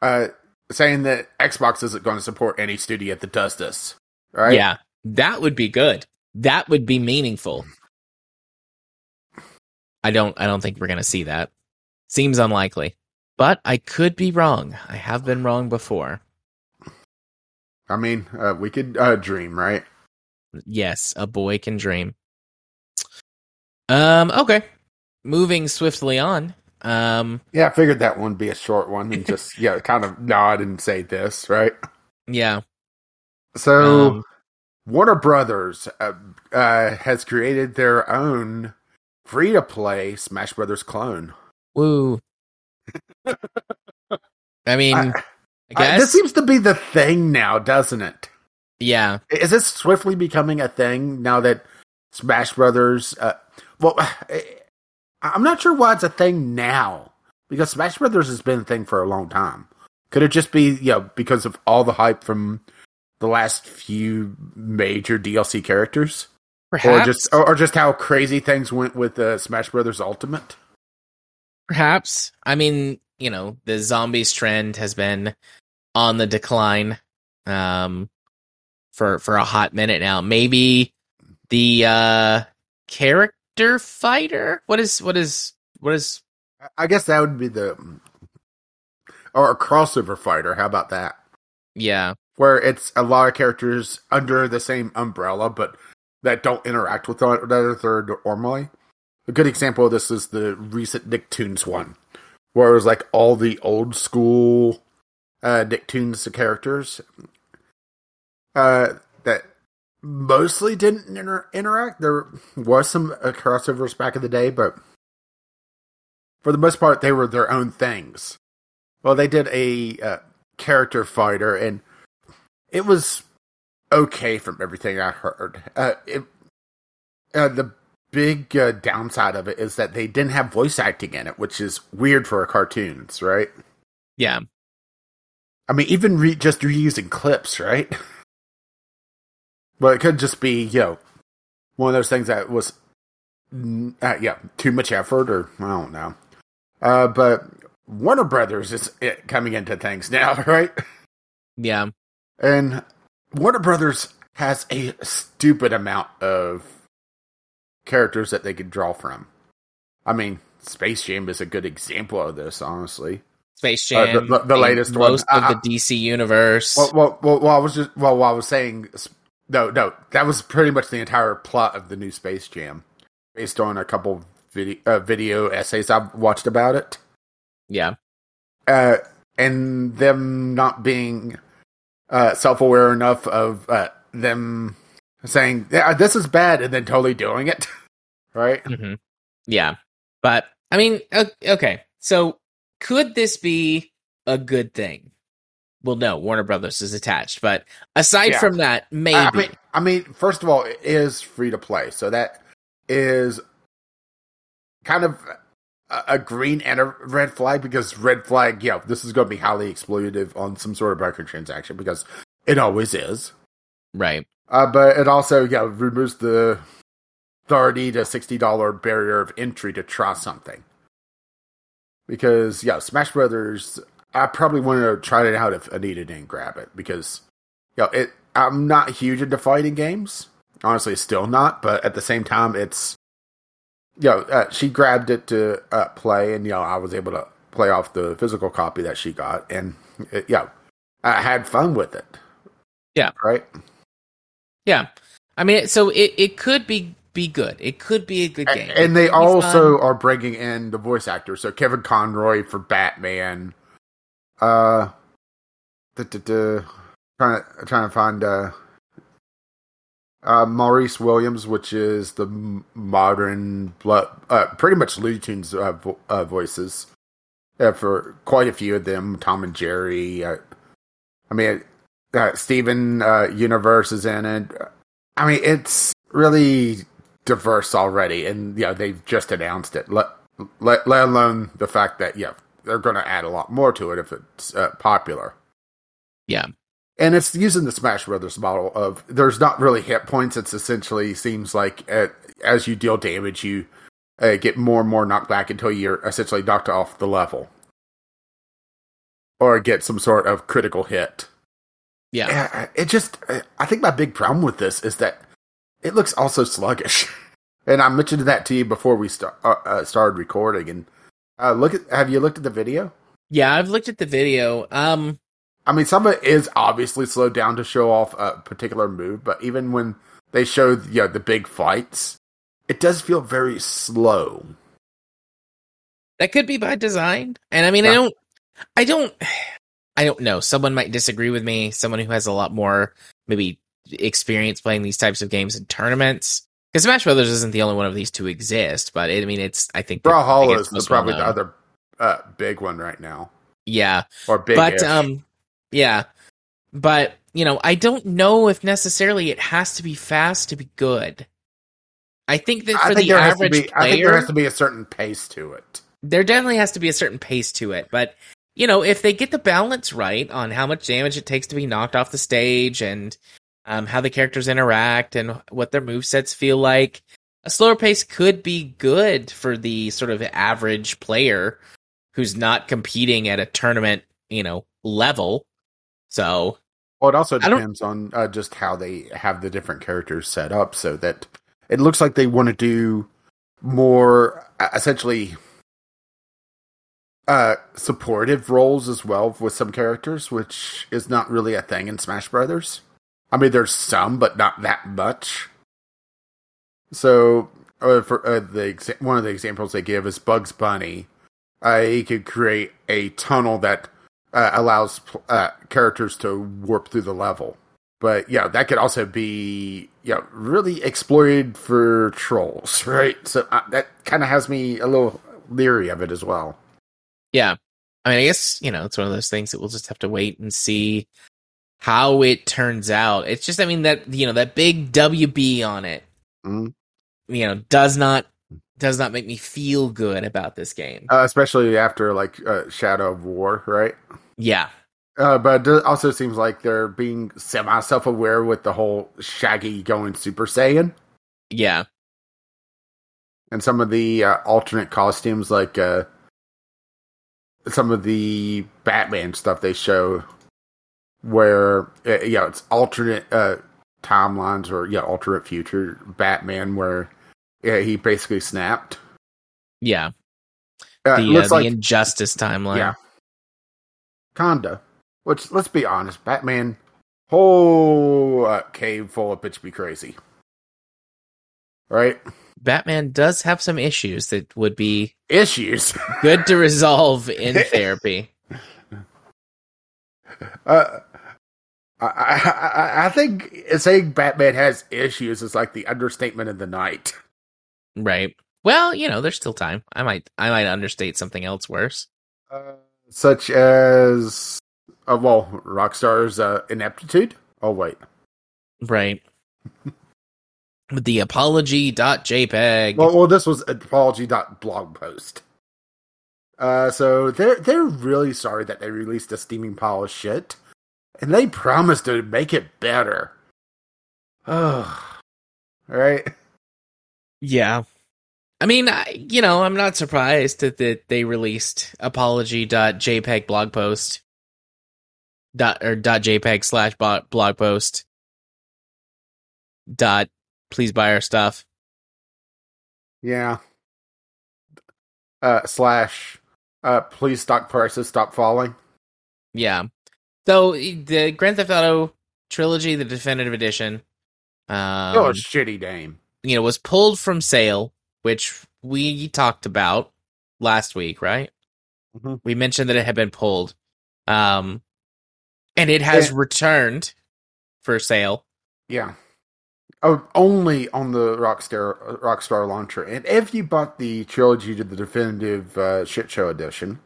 Uh, saying that Xbox isn't going to support any studio that does this, right? yeah, that would be good. That would be meaningful. I don't. I don't think we're going to see that. Seems unlikely, but I could be wrong. I have been wrong before. I mean, uh, we could uh, dream, right? Yes, a boy can dream. Um, okay. Moving swiftly on. Um, Yeah, I figured that one would be a short one and just yeah, kind of nod and say this, right? yeah. So Um, Warner Brothers uh, uh, has created their own free to play Smash Brothers clone. Woo. I mean, I, I- I- this seems to be the thing now, doesn't it? yeah. Is this swiftly becoming a thing now that Smash Brothers? Uh, well, I'm not sure why it's a thing now because Smash Brothers has been a thing for a long time. Could it just be you know because of all the hype from the last few major DLC characters, Perhaps. or just or, or just how crazy things went with uh, Smash Brothers Ultimate? Perhaps. I mean, you know, the zombies trend has been on the decline um for for a hot minute now. Maybe the uh character fighter? What is what is what is I guess that would be the or a crossover fighter. How about that? yeah. where it's a lot of characters under the same umbrella, but that don't interact with one another normally. A good example of this is the recent Nicktoons one, where it was like all the old school uh, Nicktoons characters uh, that mostly didn't inter- interact. There was some uh, crossovers back in the day, but for the most part, they were their own things. Well, they did a uh, character fighter, and it was okay from everything I heard. Uh, it, uh, the big uh, downside of it is that they didn't have voice acting in it, which is weird for a cartoons, right? Yeah. I mean, even re- just reusing clips, right? Well, it could just be, you know, one of those things that was, uh, yeah, too much effort, or I don't know. Uh, but Warner Brothers is uh, coming into things now, right? Yeah. And Warner Brothers has a stupid amount of characters that they could draw from. I mean, Space Jam is a good example of this, honestly. Space Uh, Jam, the- the- the latest one. most of Uh, the DC universe. Well, well, well, well, I was just well, well, I was saying no, no. That was pretty much the entire plot of the new Space Jam, based on a couple video uh, video essays I've watched about it, yeah, uh, and them not being uh, self aware enough of uh, them saying yeah, this is bad, and then totally doing it, right? hmm yeah. But I mean, okay. So could this be a good thing? Well, no. Warner Brothers is attached, but aside Yeah. from that, maybe. I mean, I mean, first of all, it is free to play, so that is kind of a, a green and a red flag because red flag, yeah, this is going to be highly exploitative on some sort of microtransaction because it always is. right. Uh, but it also, yeah, removes the thirty to sixty dollar barrier of entry to try something. Because yeah, Smash Brothers, I probably wanted to try it out if Anita didn't grab it because, you know, it. I'm not huge into fighting games. Honestly, still not. But at the same time, it's, you know, uh, she grabbed it to uh, play, and you know, I was able to play off the physical copy that she got, and it, yeah, I had fun with it. Yeah. Right. Yeah. I mean, so it, it could be be good. It could be a good game. And they It also fun. are bringing in the voice actors. So Kevin Conroy for Batman. Uh, duh, duh, duh, trying to trying to find uh, uh, Maurice Williams, which is the modern, blood, uh, pretty much Looney Tunes uh, vo- uh, voices uh, for quite a few of them. Tom and Jerry. Uh, I mean, uh, Steven uh, Universe is in it. I mean, it's really diverse already, and yeah, they've just announced it. Let let, let alone the fact that yeah, they're going to add a lot more to it if it's uh, popular. Yeah. and it's using the Smash Brothers model of there's not really hit points. It's essentially seems like uh, as you deal damage, you uh, get more and more knocked back until you're essentially knocked off the level, or get some sort of critical hit. Yeah. Yeah, it just. I think my big problem with this is that it looks also sluggish, and I mentioned that to you before we start, uh, uh, started recording. And uh, look at. Have you looked at the video? Yeah, I've looked at the video. Um I mean, some of it is obviously slowed down to show off a particular move, but even when they show you know, the big fights, it does feel very slow. that could be by design. And I mean, I don't I don't I don't know. Someone might disagree with me, someone who has a lot more maybe experience playing these types of games in tournaments. Because Smash Brothers isn't the only one of these to exist, but I mean, it's I think Brawlhalla is the, probably the other uh, big one right now, Yeah, or big. but um, yeah, but you know, I don't know if necessarily it has to be fast to be good. I think that for think the there has to average be. I think there player, has to be a certain pace to it. there definitely has to be a certain pace to it. But you know, if they get the balance right on how much damage it takes to be knocked off the stage and um, how the characters interact and what their move sets feel like, a slower pace could be good for the sort of average player who's not competing at a tournament, you know, level. So Well, it also depends on uh, just how they have the different characters set up, so that it looks like they want to do more uh, essentially uh supportive roles as well with some characters, which is not really a thing in Smash Brothers. I mean, there's some, but not that much. So, uh, for uh, the exa- one of the examples they give is Bugs Bunny. Uh, he could create a tunnel that uh, allows uh, characters to warp through the level. But yeah, that could also be yeah really exploited for trolls, right? So uh, that kind of has me a little leery of it as well. Yeah. I mean, I guess, you know, it's one of those things that we'll just have to wait and see how it turns out. It's just, I mean, that, you know, that big WB on it, Mhm. you know, does not, does not make me feel good about this game. Uh, especially after like uh, Shadow of War, right? yeah. Uh, but it also seems like they're being semi self aware with the whole Shaggy going Super Saiyan Yeah. and some of the uh, alternate costumes, like uh, some of the Batman stuff they show, where uh, yeah, it's alternate uh, timelines or yeah, alternate future Batman, where yeah, he basically snapped. Yeah. Uh, The, looks uh, like the Injustice timeline. yeah, Conda, which let's be honest, Batman whole uh, cave full of bitch be crazy, right? Batman does have some issues that would be Issues. good to resolve in therapy. Uh, I, I, I- I think saying Batman has issues is like the understatement of the night. Right. Well, you know, there's still time. I might I might understate something else worse. Uh, such as, uh, well, Rockstar's uh, ineptitude. Oh wait, Right. The apology.jpg. well, well, this was apology.blog post. Uh, so they're they're really sorry that they released a steaming pile of shit, and they promised to make it better. Oh, right. yeah. I mean, I, you know, I'm not surprised that, that they released apology.jpg blog post dot or dot jpeg slash blog post dot please buy our stuff. Yeah. Uh, slash. Uh, please stock prices stop falling. Yeah. So the Grand Theft Auto trilogy, the definitive edition, um, oh, shitty name. you know, was pulled from sale, which we talked about last week, right? Mhm. We mentioned that it had been pulled. Um, and it has Yeah. returned for sale. Yeah. Oh, only on the Rockstar Rockstar launcher, and if you bought the trilogy to the definitive uh, shit show edition,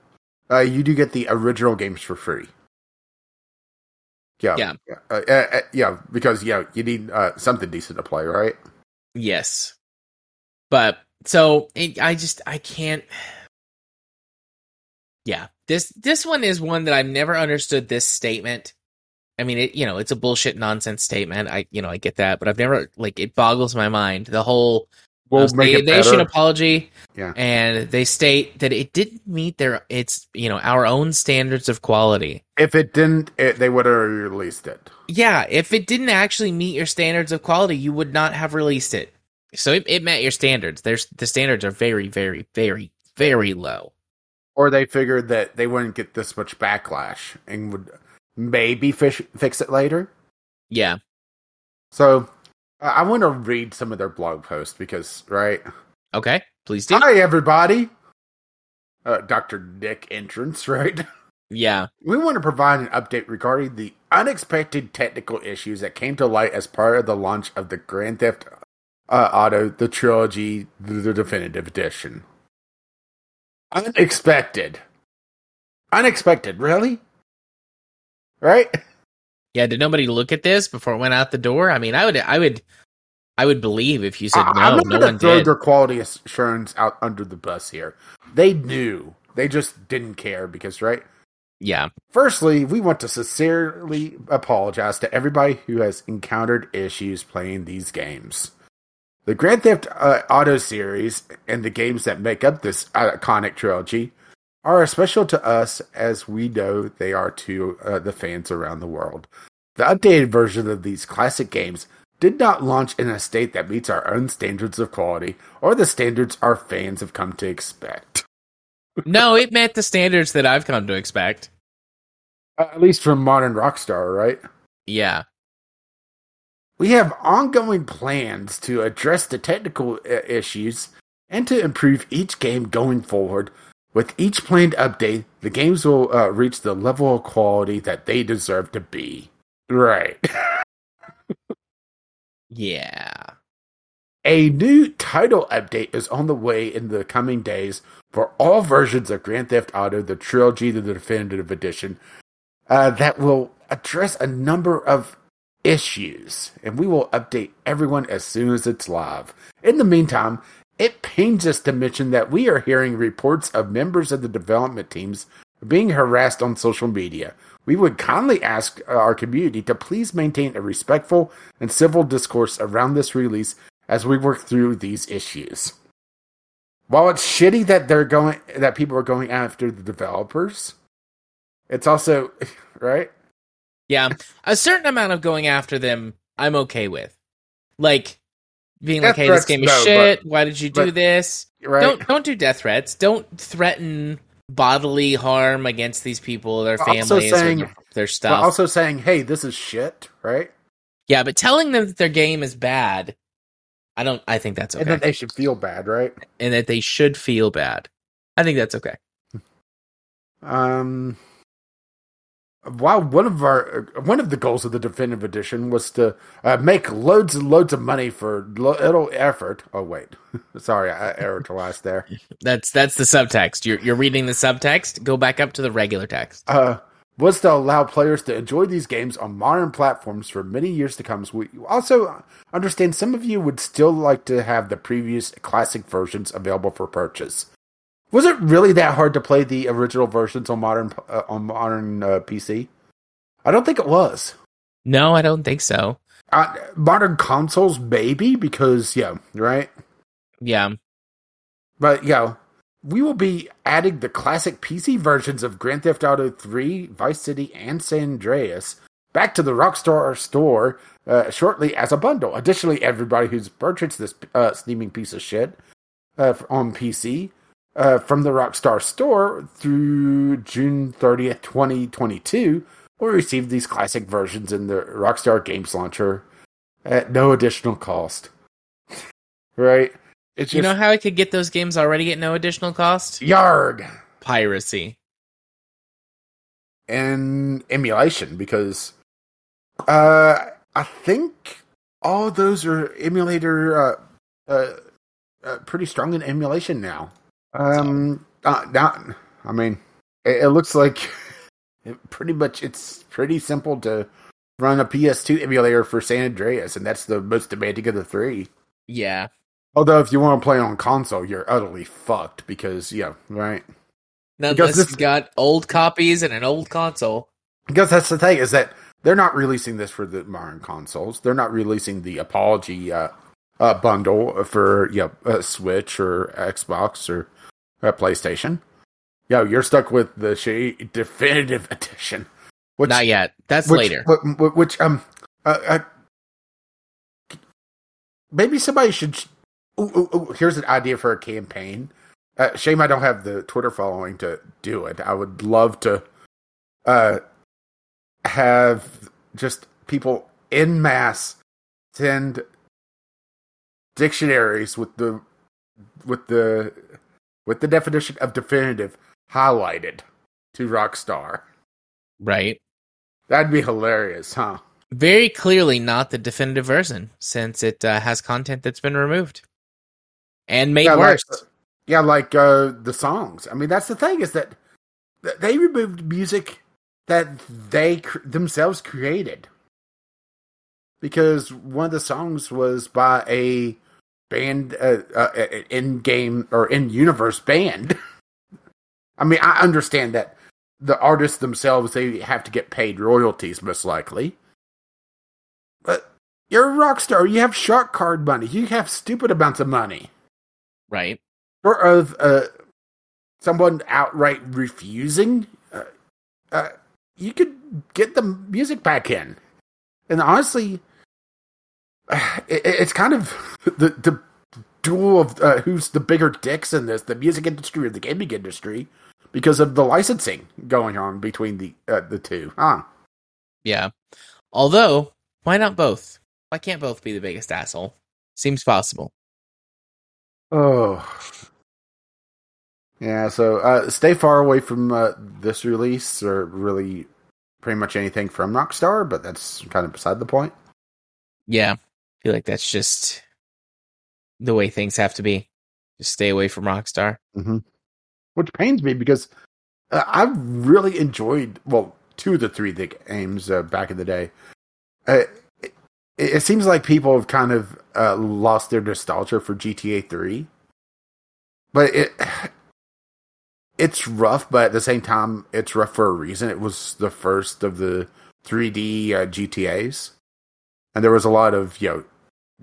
uh, you do get the original games for free. Yeah, Yeah. uh, uh, uh, yeah, because yeah, you need uh, something decent to play, right? Yes. But so it, I just I can't Yeah. This this one is one that I've never understood this statement. I mean it you know, it's a bullshit nonsense statement. I you know, I get that, but I've never like it boggles my mind. The whole We'll they, they issue an apology Yeah. and they state that it didn't meet their it's you know, our own standards of quality. If it didn't, it, they would have released it. Yeah, if it didn't actually meet your standards of quality, you would not have released it. So it, it met your standards. There's the standards are very, very, very, very low. Or they figured that they wouldn't get this much backlash and would maybe fish, fix it later. Yeah. So I want to read some of their blog posts because, right? Okay. Please do. Hi, everybody. Uh, Dr. Nick entrance, right? Yeah. We want to provide an update regarding the unexpected technical issues that came to light as part of the launch of the Grand Theft uh, Auto, the trilogy, the, the definitive edition. Unexpected. Unexpected, really? Right? Yeah. Did nobody look at this before it went out the door? I mean, I would, I would, I would believe if you said I- no, I'm not no one throw did. their quality assurance out under the bus here. They knew. They just didn't care because, right? Yeah. Firstly, we want to sincerely apologize to everybody who has encountered issues playing these games. The Grand Theft uh, Auto series and the games that make up this iconic trilogy are special to us as we know they are to uh, the fans around the world. The updated version of these classic games did not launch in a state that meets our own standards of quality or the standards our fans have come to expect. No, it met the standards that I've come to expect. Uh, At least from modern Rockstar, right? Yeah. We have ongoing plans to address the technical uh, issues and to improve each game going forward. With each planned update, the games will uh, reach the level of quality that they deserve to be. Right. Yeah. A new title update is on the way in the coming days for all versions of Grand Theft Auto, the trilogy, the definitive edition, uh, that will address a number of issues, and we will update everyone as soon as it's live. In the meantime, it pains us to mention that we are hearing reports of members of the development teams being harassed on social media. We would kindly ask uh, our community to please maintain a respectful and civil discourse around this release as we work through these issues. While it's shitty that they're going that people are going after the developers, it's also right. Yeah. A certain amount of going after them, I'm okay with. Like being Death like, "Hey, this game is no, shit. Why did you do but- this?" Right. Don't don't do death threats. Don't threaten bodily harm against these people, their Also families, saying- or their, their stuff. also saying, "Hey, this is shit," right? yeah, but telling them that their game is bad, I don't. I think that's okay. And that they should feel bad, right? and that they should feel bad. I think that's okay. Um, while one of our one of the goals of the definitive edition was to uh, make loads and loads of money for little effort. Oh wait, sorry, I errored to last there. That's that's the subtext. You're you're reading the subtext. Go back up to the regular text. Uh, was to allow players to enjoy these games on modern platforms for many years to come. So we also understand some of you would still like to have the previous classic versions available for purchase. Was it really that hard to play the original versions on modern uh, on modern uh, PC? I don't think it was. No, I don't think so. Uh, modern consoles, maybe because yeah, right. Yeah, But yeah, we will be adding the classic PC versions of Grand Theft Auto 3, Vice City, and San Andreas back to the Rockstar store uh, shortly as a bundle. Additionally, everybody who's purchased this uh, steaming piece of shit uh, on PC uh, from the Rockstar store through June 30th, 2022 will receive these classic versions in the Rockstar Games Launcher at no additional cost. right? It's you know how I could get those games already at no additional cost? Yarg Piracy. and emulation because uh I think all those are emulator uh uh, uh pretty strong in emulation now. Um uh, now I mean it, it looks like it pretty much it's pretty simple to run a PS2 emulator for San Andreas and that's the most demanding of the three. Yeah. Although if you want to play on console you're utterly fucked because yeah, right? Now Because this this- got old copies and an old console. Because that's the thing is that they're not releasing this for the modern consoles. They're not releasing the apology uh, uh, bundle for you know, uh, Switch or Xbox or uh, PlayStation. Yo, you're stuck with the shitty definitive edition. Which, Not yet. That's which, later. wh- wh- Which, um, uh, uh, maybe somebody should. Ooh, ooh, ooh, here's an idea for a campaign. Uh, shame I don't have the Twitter following to do it. I would love to uh, have just people in mass send dictionaries with the with the with the definition of definitive highlighted to Rockstar. Right. That'd be hilarious, huh? Very clearly not the definitive version, since it uh, has content that's been removed and made yeah, worse. Like, yeah, like uh, the songs. I mean, that's the thing is that th- they removed music that they cr- themselves created because one of the songs was by a band, uh, uh, in game or in universe band. I mean, I understand that the artists themselves they have to get paid royalties, most likely. But you're a rock star. You have shark card money. You have stupid amounts of money right. short of uh, someone outright refusing, uh, uh, you could get the music back in. And honestly, it, it's kind of the the duel of uh, who's the bigger dicks in this: the music industry or the gaming industry, because of the licensing going on between the uh, the two. Huh? Yeah. Although, why not both? Why can't both be the biggest asshole? Seems possible. Oh. Yeah, so uh, stay far away from uh, this release or really pretty much anything from Rockstar, but that's kind of beside the point. Yeah. Feel like that's just the way things have to be. Just stay away from Rockstar. Which pains me because uh, I really enjoyed, well, two of the three the games uh, back in the day. Uh, it, it seems like people have kind of uh, lost their nostalgia for GTA 3. But it it's rough, but at the same time, it's rough for a reason. It was the first of the 3D uh, GTAs, and there was a lot of you know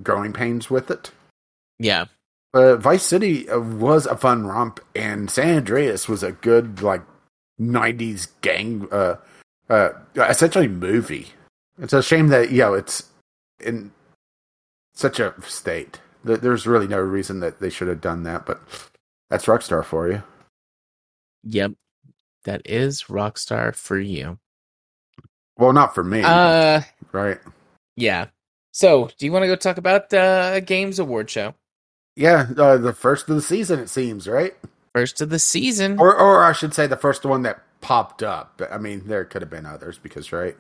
growing pains with it. Yeah. Uh, Vice City uh, was a fun romp, and San Andreas was a good like '90s gang, uh, uh, essentially movie. It's a shame that you know it's in such a state. There's really no reason that they should have done that, but that's Rockstar for you. Yep. That is Rockstar for you. Well, not for me, Uh right? yeah. So, do you want to go talk about uh Games Award show? Yeah, uh, the first of the season, it seems, right? First of the season. Or, or I should say, the first one that popped up. I mean, there could have been others because, right?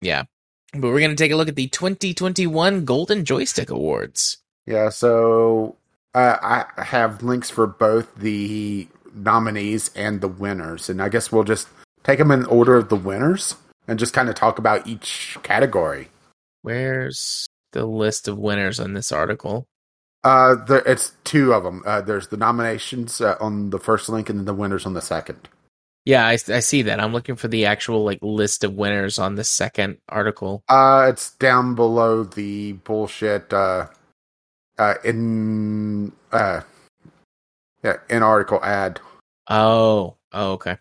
Yeah. But we're going to take a look at the 2021 Golden Joystick Awards. Yeah. So uh, I have links for both the nominees and the winners, and I guess we'll just take them in order of the winners and just kind of talk about each category. Where's the list of winners on this article? Uh, there, it's two of them. Uh, there's the nominations uh, on the first link, and then the winners on the second. Yeah, I, I see that. I'm looking for the actual like list of winners on the second article. Uh, it's down below the bullshit. Uh, uh, in uh, yeah, in article ad. Oh, oh, okay.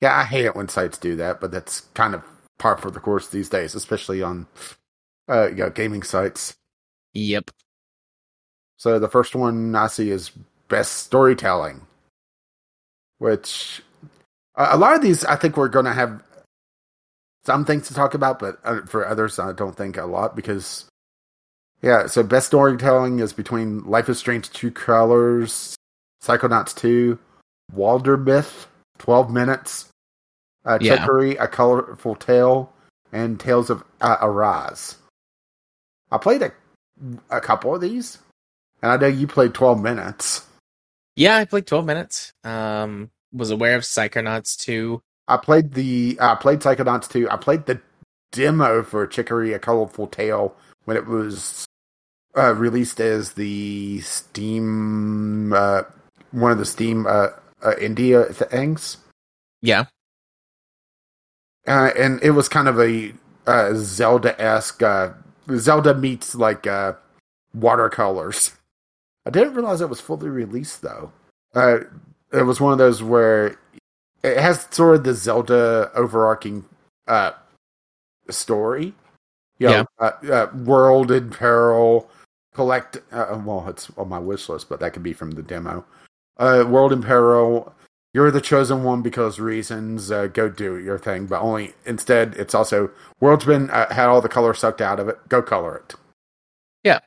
Yeah, I hate it when sites do that, but that's kind of par for the course these days, especially on uh, yeah, gaming sites. Yep. So the first one I see is best storytelling, which uh, a lot of these I think we're going to have some things to talk about, but uh, for others I don't think a lot because yeah. So best storytelling is between Life is Strange: True Colors, Psychonauts 2, Wildermyth, 12 minutes, uh, Yeah. Chicory, A Colorful Tale, and Tales of uh, Arise. I played a, a couple of these, and I know you played 12 minutes. Yeah, I played 12 minutes. Um, was aware of Psychonauts 2. I played the I played Psychonauts 2. I played the demo for Chicory, A Colorful Tale when it was uh, released as the Steam, uh, one of the Steam uh, uh, India things. Yeah. uh, and it was kind of a uh, Zelda esque. Zelda meets like uh, watercolors. I didn't realize it was fully released though. Uh, it was one of those where it has sort of the Zelda overarching uh, story. You know, uh, uh, world in peril. Collect. Uh, well, it's on my wish list, but that could be from the demo. Uh, world in peril you're the chosen one because reasons. Uh, go do your thing, but only instead it's also world's been uh, had all the color sucked out of it. Go color it. Yeah.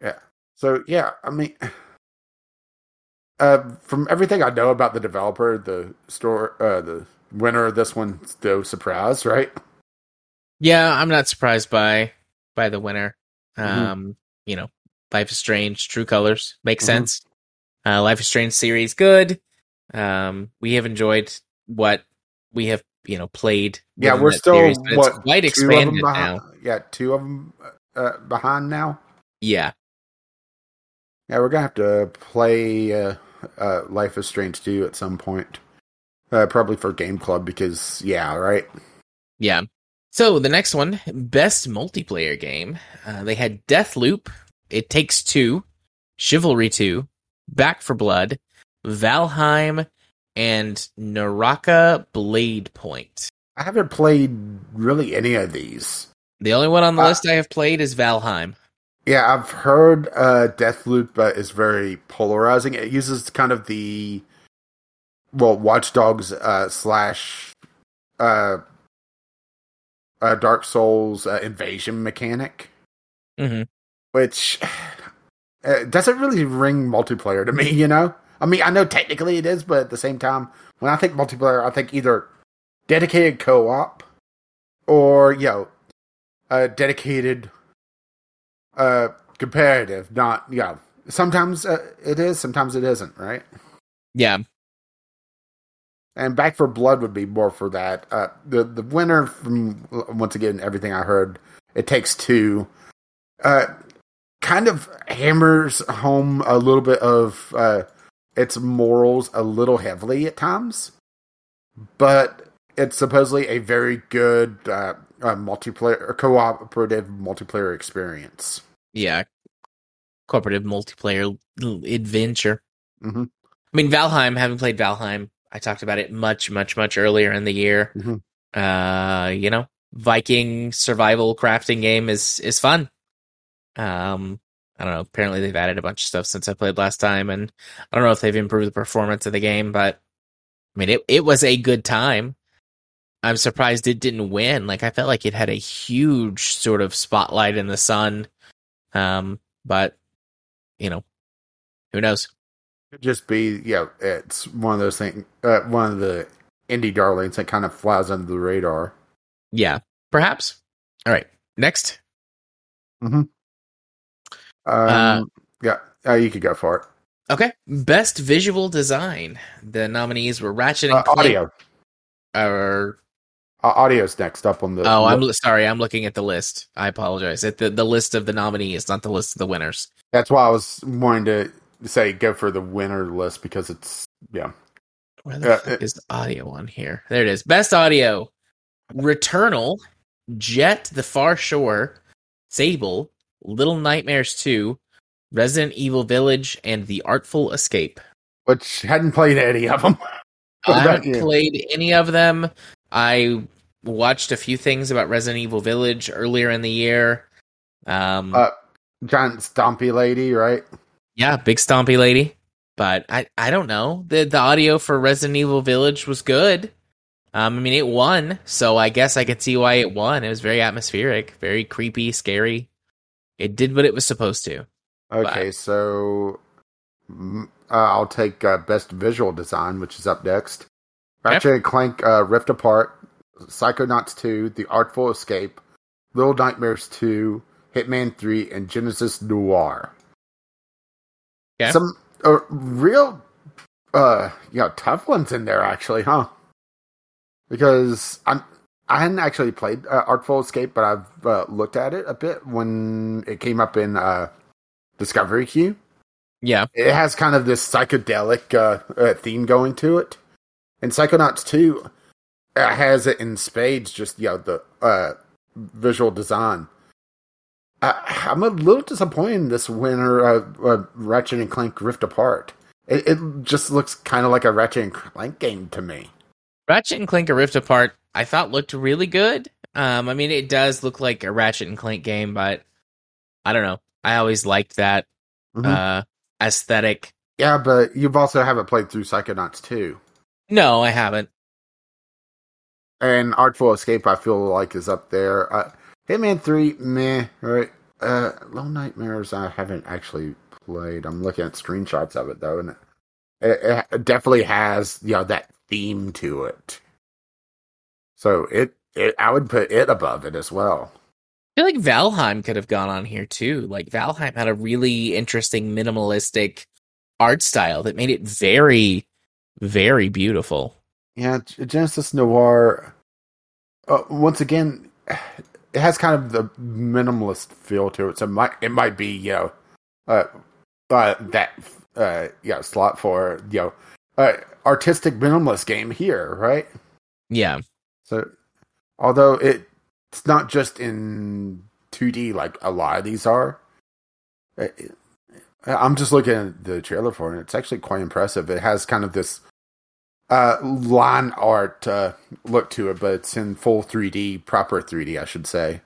yeah. So yeah, I mean, uh, from everything I know about the developer, the store, uh, the winner of this one, no surprise, right? Yeah, I'm not surprised by by the winner. Mhm. Um, you know, Life is Strange, True Colors makes Mhm. sense. Uh, Life is Strange series good. Um, we have enjoyed what we have, you know, played. Yeah, we're still series, what quite two expanded behind, now. Yeah, two of them uh, behind now. Yeah, Yeah, we're gonna have to play uh, uh, Life is Strange 2 at some point. Uh, probably for Game Club because yeah, right. yeah. So the next one, best multiplayer game. Uh, they had Deathloop, It Takes Two, Chivalry Two, Back for Blood, Valheim, and Naraka Blade Point. I haven't played really any of these. The only one on the Uh, list I have played is Valheim. Yeah, I've heard uh, Deathloop uh, is very polarizing. It uses kind of the well, Watch Dogs uh, slash uh, uh, Dark Souls uh, invasion mechanic, hmm which uh, doesn't really ring multiplayer to me. You know, I mean, I know technically it is, but at the same time, when I think multiplayer, I think either dedicated co-op or you know, a dedicated uh comparative not yeah sometimes uh, it is sometimes it isn't right? Yeah, and back for blood would be more for that. Uh the the winner from once again everything i heard it takes two. Uh kind of hammers home a little bit of uh its morals a little heavily at times but it's supposedly a very good uh, uh multiplayer cooperative multiplayer experience yeah. Cooperative multiplayer adventure. Mhm. I mean, Valheim. Having played Valheim, I talked about it much, much, much earlier in the year. Mhm. Uh, you know, Viking survival crafting game is is fun. Um, I don't know. Apparently, they've added a bunch of stuff since I played last time, and I don't know if they've improved the performance of the game, but I mean, it it was a good time. I'm surprised it didn't win. Like I felt like it had a huge sort of spotlight in the sun. Um, but you know, who knows? Could just be, yeah, it's one of those things, uh, one of the indie darlings that kind of flies under the radar. Yeah, perhaps. All right, next. Um, Uh, yeah, uh, you could go for it. Okay, best visual design. The nominees were Ratchet and Uh, Clank. audio. Or Uh, audio's next up on the. oh, I'm sorry. I'm looking at the list. I apologize. At the the list of the nominees, not the list of the winners. That's why I was wanting to say go for the winner list because it's yeah. Where the Yeah, fuck it- is the audio on here? There it is. Best audio: Returnal, Jet, The Far Shore, Sable, Little Nightmares 2, Resident Evil Village, and The Artful Escape. Which hadn't played any of them. I haven't Yeah. played any of them. I watched a few things about Resident Evil Village earlier in the year. Um, Uh, Giant Stompy Lady, right? yeah, big stompy lady. But I, I don't know. The the audio for Resident Evil Village was good. Um, I mean, it won, so I guess I could see why it won. It was very atmospheric, very creepy, scary. It did what it was supposed to. Okay, so mm, uh, I'll take uh, best visual design, which is up next. Ratchet and Clank uh, Rift Apart, Psychonauts 2, The Artful Escape, Little Nightmares 2, Hitman 3, and Genesis Noir. Okay. Some uh, real, uh, you know, tough ones in there actually, huh? Because I'm. I hadn't actually played uh, Artful Escape, but I've uh, looked at it a bit when it came up in uh, Discovery Queue Yeah, it has kind of this psychedelic uh, uh, theme going to it. And Psychonauts 2 uh, has it in spades, just, you know, the uh, visual design. I, I'm a little disappointed in this winner, uh, uh, Ratchet and Clank Rift Apart. It, it just looks kind of like a Ratchet and Clank game to me. Ratchet and Clank: A Rift Apart. I thought looked really good. Um, I mean, it does look like a Ratchet and Clank game, but I don't know. I always liked that Mhm. uh aesthetic. yeah, but you've also haven't played through Psychonauts 2. No, I haven't. And Artful Escape, I feel like, is up there. Uh, Hitman 3, meh, right? Uh, Little Nightmares, I haven't actually played. I'm looking at screenshots of it, though, and it, it definitely has, you know, that theme to it. So it, it, I would put it above it as well. I feel like Valheim could have gone on here too. Like Valheim had a really interesting minimalistic art style that made it very, very beautiful. Yeah, Genesis Noir. Uh, once again, it has kind of the minimalist feel to it. So it might it might be you know, uh, uh that uh yeah slot for you know, uh, artistic minimalist game here, right? Yeah. So although it it's not just in 2D like a lot of these are. It, it- I'm just looking at the trailer for it. It's actually quite impressive. It has kind of this uh, line art uh, look to it, but it's in full 3D, proper 3D, I should say.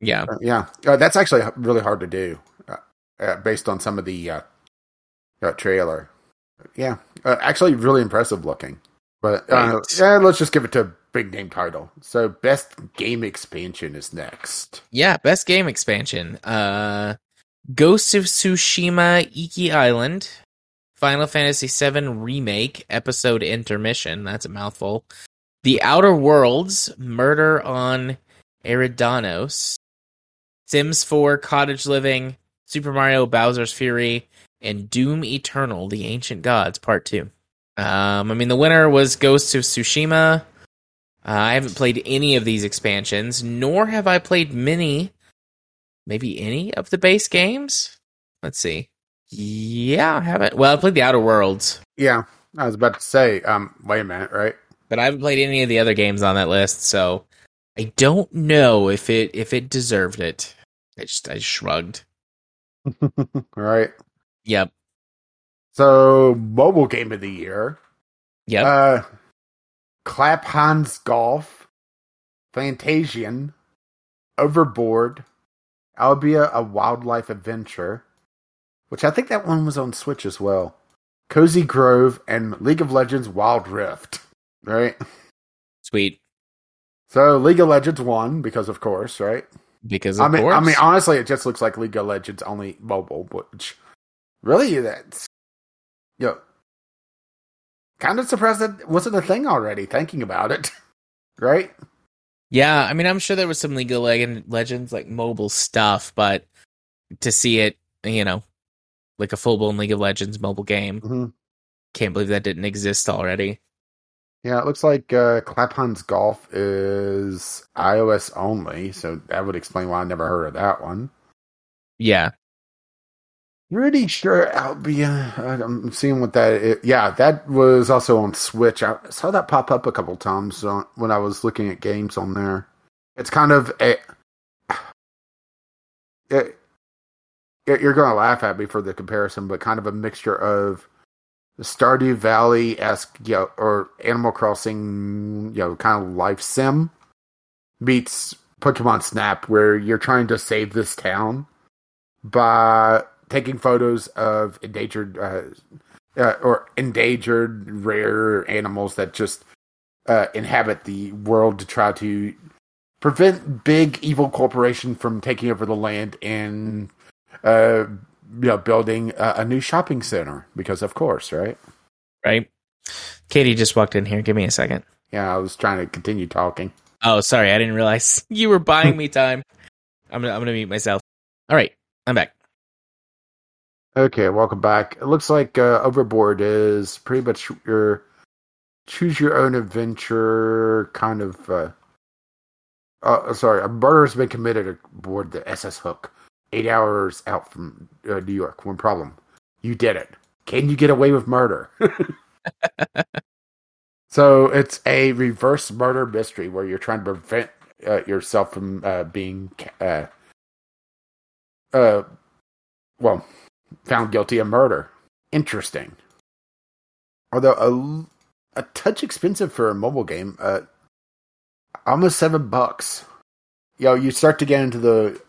Yeah. Uh, yeah, uh, that's actually really hard to do, uh, uh, based on some of the trailer. Yeah, uh, actually, really impressive looking. But uh, Right. yeah, let's just give it to a big name title. So, best game expansion is next. Yeah. Best game expansion. Uh Ghost of Tsushima Iki Island. Final Fantasy VII Remake Episode Intermission. That's a mouthful. The Outer Worlds Murder on Eridanos. Sims 4 Cottage Living. Super Mario Bowser's Fury. And Doom Eternal The Ancient Gods Part 2. Um, I mean, the winner was Ghost of Tsushima. Uh, I haven't played any of these expansions, nor have I played many, maybe any of the base games. Let's see. Yeah, I haven't. Well, I played the Outer Worlds, Yeah, I was about to say. Um, wait a minute, right? but I haven't played any of the other games on that list, so I don't know if it if it deserved it. I just I shrugged. right. Yep. So, mobile game of the year. Yep. Uh, Clap Hanz Golf, Fantasian, Overboard, Albia, a wildlife adventure, which I think that one was on Switch as well. Cozy Grove and League of Legends Wild Rift. Right? Sweet. So League of Legends won because of course, right? Because of I mean course. I mean honestly it just looks like League of Legends only mobile, which really that's know, kind of surprised that wasn't a thing already, thinking about it. right? yeah, I mean, I'm sure there was some League of Leg- Legends like mobile stuff, but to see it, you know, like a full blown League of Legends mobile game, Mm-hmm. can't believe that didn't exist already. Yeah, it looks like uh, Clap Hanz Golf is iOS only, so that would explain why I never heard of that one. Yeah, Pretty sure Albia. Uh, I'm seeing what that is. Yeah, that was also on Switch. I saw that pop up a couple times when I was looking at games on there. It's kind of a. It, you're going to laugh at me for the comparison, but kind of a mixture of Stardew Valley esque, you know, or Animal Crossing, you know, kind of life sim meets Pokemon Snap, where you're trying to save this town by taking photos of endangered uh, uh, or endangered rare animals that just uh, inhabit the world to try to prevent big evil corporation from taking over the land and uh, you know building a, a new shopping center because of course right right. Katie just walked in here. Give me a second. yeah i was trying to continue talking Oh, sorry, I didn't realize you were buying me time. I'm gonna I'm gonna mute myself. All right, I'm back. Okay, welcome back. It looks like uh, Overboard is pretty much your choose your own adventure kind of. Uh, uh, sorry, a murder has been committed aboard the SS Hook, eight hours out from uh, New York. One problem: you did it. Can you get away with murder? so it's a reverse murder mystery where you're trying to prevent uh, yourself from uh, being, uh, well, found guilty of murder. Interesting. Although a, a touch expensive for a mobile game, uh, almost seven bucks. You know, you start to get into the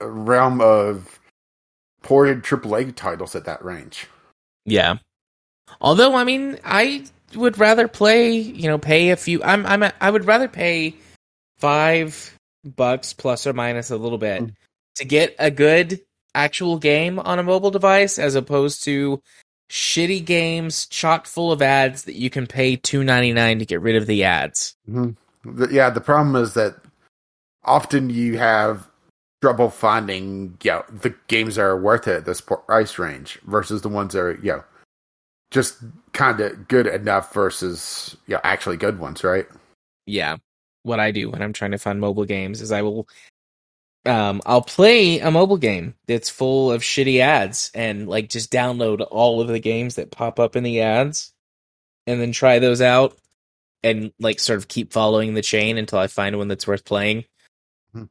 realm of ported AAA titles at that range. Yeah. Although I mean, I would rather play, you know, pay a few. I'm I'm a, I would rather pay five bucks plus or minus a little bit Mm. to get a good actual game on a mobile device as opposed to shitty games chock full of ads that you can pay two ninety nine to get rid of the ads. Mm-hmm. The, yeah, the problem is that often you have trouble finding you know, the games that are worth it at this price range versus the ones that are you know just kind of good enough versus you know, actually good ones, right? yeah what i do when i'm trying to find mobile games is i will um i'll play a mobile game that's full of shitty ads and like just download all of the games that pop up in the ads and then try those out and like sort of keep following the chain until i find one that's worth playing Hmm.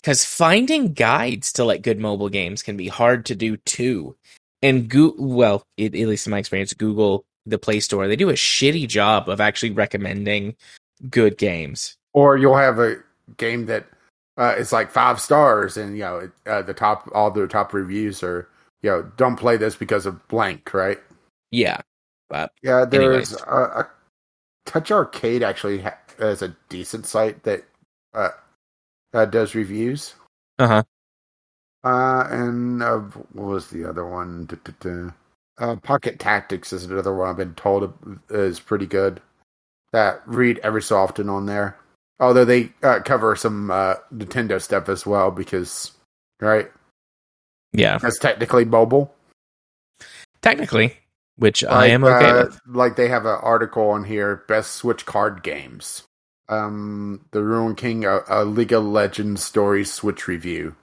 because finding guides to like good mobile games can be hard to do too and go well it, at least in my experience google the play store they do a shitty job of actually recommending good games. Or you'll have a game that uh, is like five stars, and you know it- uh, the top all the top reviews are you know don't play this because of blank, right? Yeah, but Yeah, there's a, a Touch Arcade actually ha- has a decent site that uh, uh, does reviews. uh huh. Uh, and uh, what was the other one? Duh, duh, duh. Uh, Pocket Tactics is another one I've been told is pretty good. That read every so often on there. Although they uh, cover some uh, Nintendo stuff as well, because right, Yeah, that's technically mobile. technically, which I am okay uh, with. Like they have an article on here: best Switch card games. Um, the Ruin King, a, a League of Legends story Switch review.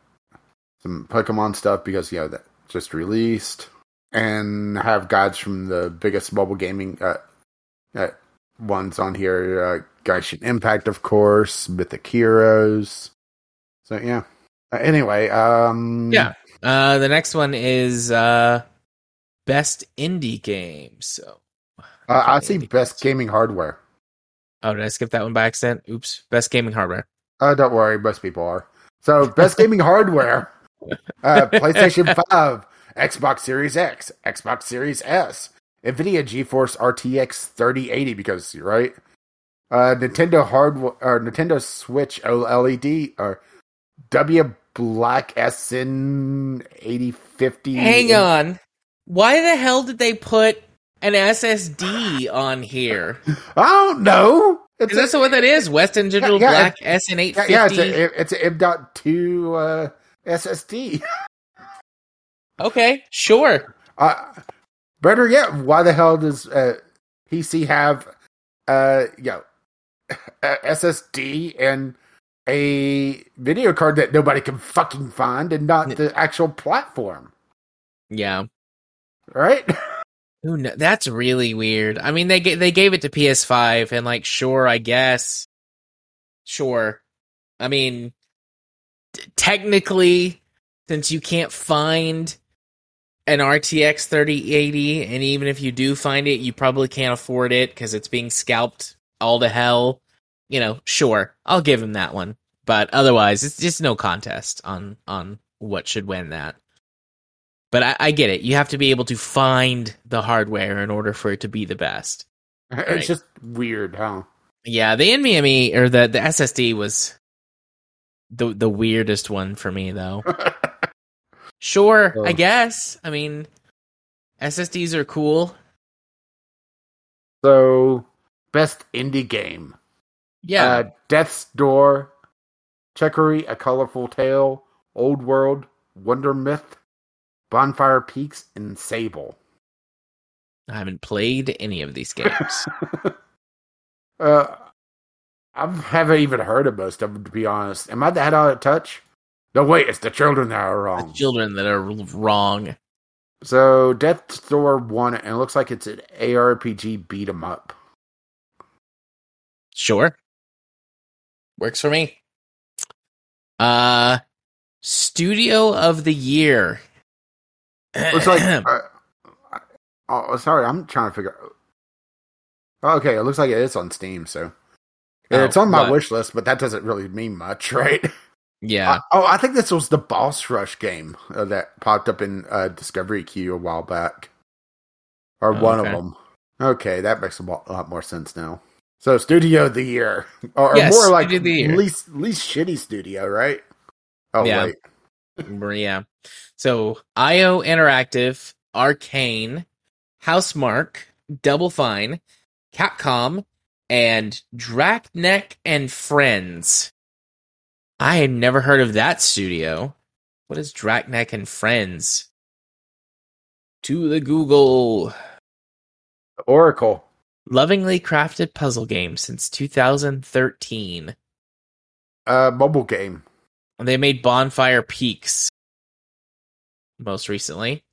Some Pokemon stuff because you know that just released, and have guides from the biggest mobile gaming uh, uh ones on here. Uh, Genshin Impact, of course, Mythic Heroes. So yeah. Uh, anyway, um, Yeah. Uh, the next one is uh, best indie game. So, uh, I see best gaming hardware. oh, did I skip that one by accident? Oops. Best gaming hardware. Uh, don't worry, most people are. So, best gaming hardware: uh, PlayStation Five, Xbox Series X, Xbox Series S, NVIDIA GeForce RTX 3080 because you're right. Uh, Nintendo hardware or Nintendo Switch OLED or W Black SN 8050. Hang on. Why the hell did they put an SSD on here? I don't know. Is that what that is? Western Digital Yeah, yeah, Black SN eight Yeah, yeah, it's fifty. a it's a M.2 uh, SSD. Okay, sure. Uh, better yet, why the hell does uh, PC have uh, you know, a SSD and a video card that nobody can fucking find and not the actual platform, Yeah. right? Who kn- That's really weird. I mean, they ga- they gave it to PS5, and like, sure, I guess, sure. I mean, t- technically, since you can't find an RTX 3080, and even if you do find it, you probably can't afford it because it's being scalped all to hell. You know, sure, I'll give him that one. But otherwise, it's just no contest on on what should win that. But I, I get it. You have to be able to find the hardware in order for it to be the best. Right. It's just weird, huh? Yeah, the NVMe or the the SSD was the the weirdest one for me though. Sure, I guess. I mean, SSDs are cool. so, best indie game. Yeah, Uh, Death's Door, Chicory, A Colorful Tale, Old World, Wildermyth, Bonfire Peaks, and Sable. I haven't played any of these games. uh, I haven't even heard of most of them, to be honest. Am I that out of touch? No, wait, it's the children that are wrong. The children that are wrong. So, Death's Door won it, and it looks like it's an ARPG beat 'em up. Sure. Works for me. Uh Studio of the Year. Looks like. uh, oh, sorry, I'm trying to figure. Oh, okay, it looks like it is on Steam, so Oh, it's on my what? wish list, but that doesn't really mean much, right? Yeah. Uh, oh, I think this was the Boss Rush game uh, that popped up in uh, Discovery Queue a while back, or Oh, one okay. of them. Okay, that makes a lot more sense now. So, Studio of the Year, or, or more like the least least shitty studio, right? Oh Yeah. wait, Yeah. So IO Interactive, Arkane, Housemarque, Double Fine, Capcom, and Draknek and Friends. I had never heard of that studio. What is Draknek and Friends? To the Google. Oracle. Lovingly crafted puzzle game since 2013. Uh, mobile game. They made Bonfire Peaks most recently.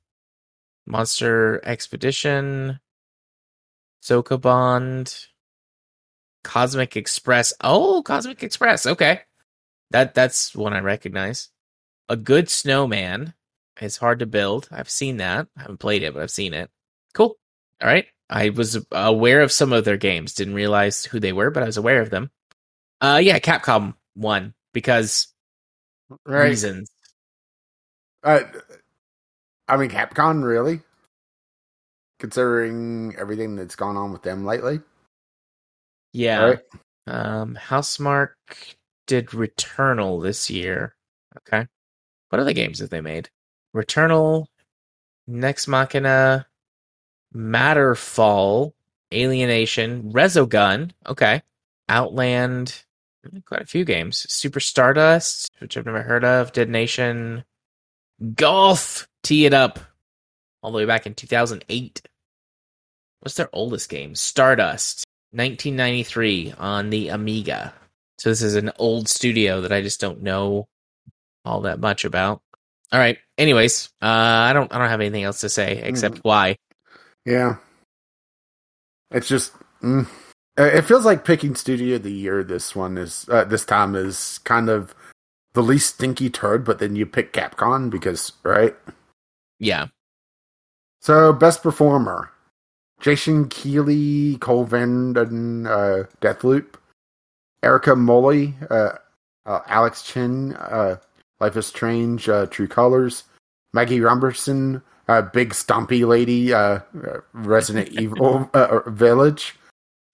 Monster Expedition, Sokobond, Cosmic Express. Oh, Cosmic Express. Okay. That that's one I recognize. A Good Snowman is hard to build. I've seen that. I haven't played it, but I've seen it. Cool. All right. I was aware of some of their games. Didn't realize who they were, but I was aware of them. Uh yeah, Capcom won because Right. reasons. Uh, I mean, Capcom, really? Considering everything that's gone on with them lately? Yeah. Right? Um, Housemarque did Returnal this year. Okay. What other games have they made? Returnal, Nex Machina, Matterfall, Alienation, Resogun. Okay. Outland. Quite a few games. Super Stardust, which I've never heard of. Dead Nation. Golf. Tee it up. All the way back in 2008. What's their oldest game? Stardust. 1993 on the Amiga. So this is an old studio that I just don't know all that much about. All right. Anyways, uh, I don't I don't have anything else to say except why. Yeah. It's just. Mm. It feels like picking Studio of the Year this one is. Uh, this time is kind of the least stinky turd, but then you pick Capcom because, right? Yeah. So, best performer Jason Keeley, Cole Vanden, uh, Deathloop, Erica Moley, uh, uh, Alex Chen, uh, Life is Strange, uh, True Colors, Maggie Robertson, uh, Big Stompy Lady, Resident Evil uh, Village,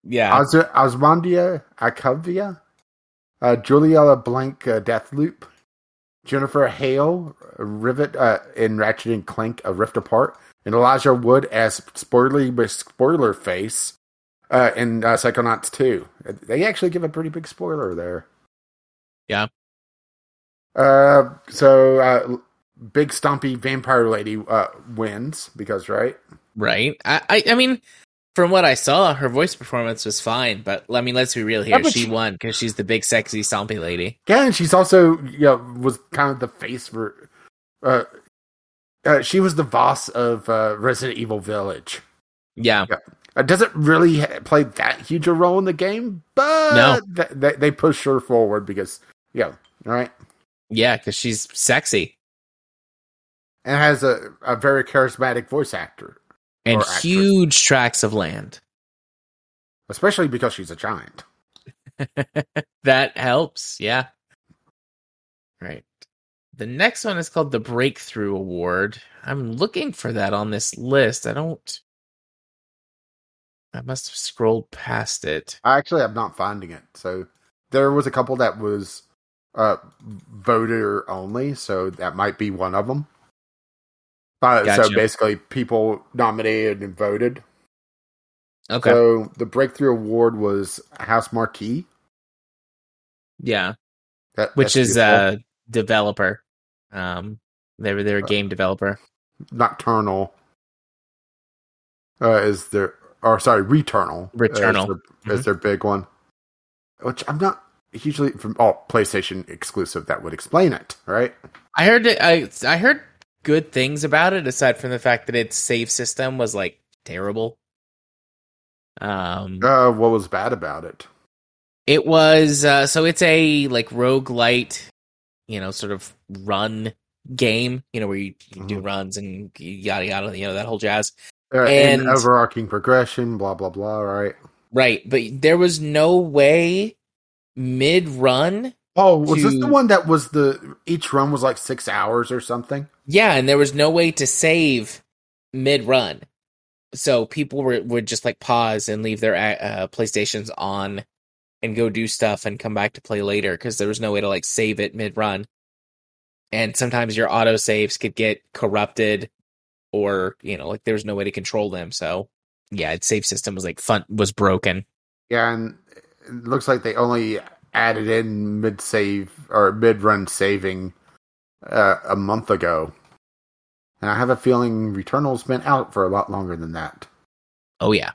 Yeah. Os- Osmondia Akavia, uh, Julia Blank uh, Deathloop, Jennifer Hale, Rivet uh, in Ratchet and Clank, A Rift Apart, and Elijah Wood as Spoiler Spoiler Face uh, in uh, Psychonauts 2. They actually give a pretty big spoiler there. Yeah. Uh, so uh, Big Stompy Vampire Lady uh, wins because right. Right. I, I I mean, from what I saw, her voice performance was fine, but I mean, let's be real here. Yeah, she she- won because she's the big, sexy, stompy lady. Yeah, and she's also you know was kind of the face for. Uh, uh, she was the boss of uh, Resident Evil Village. Yeah. Uh, doesn't really play that huge a role in the game, but No. th- they, they push her forward because yeah, all right, Yeah, because she's sexy and has a, a very charismatic voice actor, and actress. huge tracts of land. especially because she's a giant. that helps. Yeah. Right. The next one is called the Breakthrough Award. I'm looking for that on this list. I don't. I must have scrolled past it. I actually am not finding it. So there was a couple that was uh voter only, so that might be one of them. Uh, So basically, people nominated and voted. Okay. So the breakthrough award was Housemarque, yeah. that, Which is beautiful. a developer. Um, they were they're a Uh, game developer. Nocturnal. Uh, is their or sorry, Returnal. Returnal. is their, Mm-hmm. their big one. Which I'm not hugely from oh PlayStation exclusive. That would explain it, right? I heard it, I I heard good things about it aside from the fact that its save system was like terrible. Um Uh, what was bad about it? it was uh so it's a like roguelite, you know, sort of run game, you know, where you, you do Mhm. runs and yada yada, you know, that whole jazz. Uh, And- and overarching progression, blah blah blah. Right? Right, but there was no way mid run Oh, was this the one that was the each run was like six hours or something? Yeah, and there was no way to save mid run. So people were, would just like pause and leave their uh, PlayStations on and go do stuff and come back to play later because there was no way to like save it mid run. And sometimes your auto saves could get corrupted or, you know, like there was no way to control them. So yeah, its save system was like fun was broken. Yeah, and it looks like they only added in mid save or mid run saving uh, a month ago, and I have a feeling Returnal's been out for a lot longer than that. Oh yeah.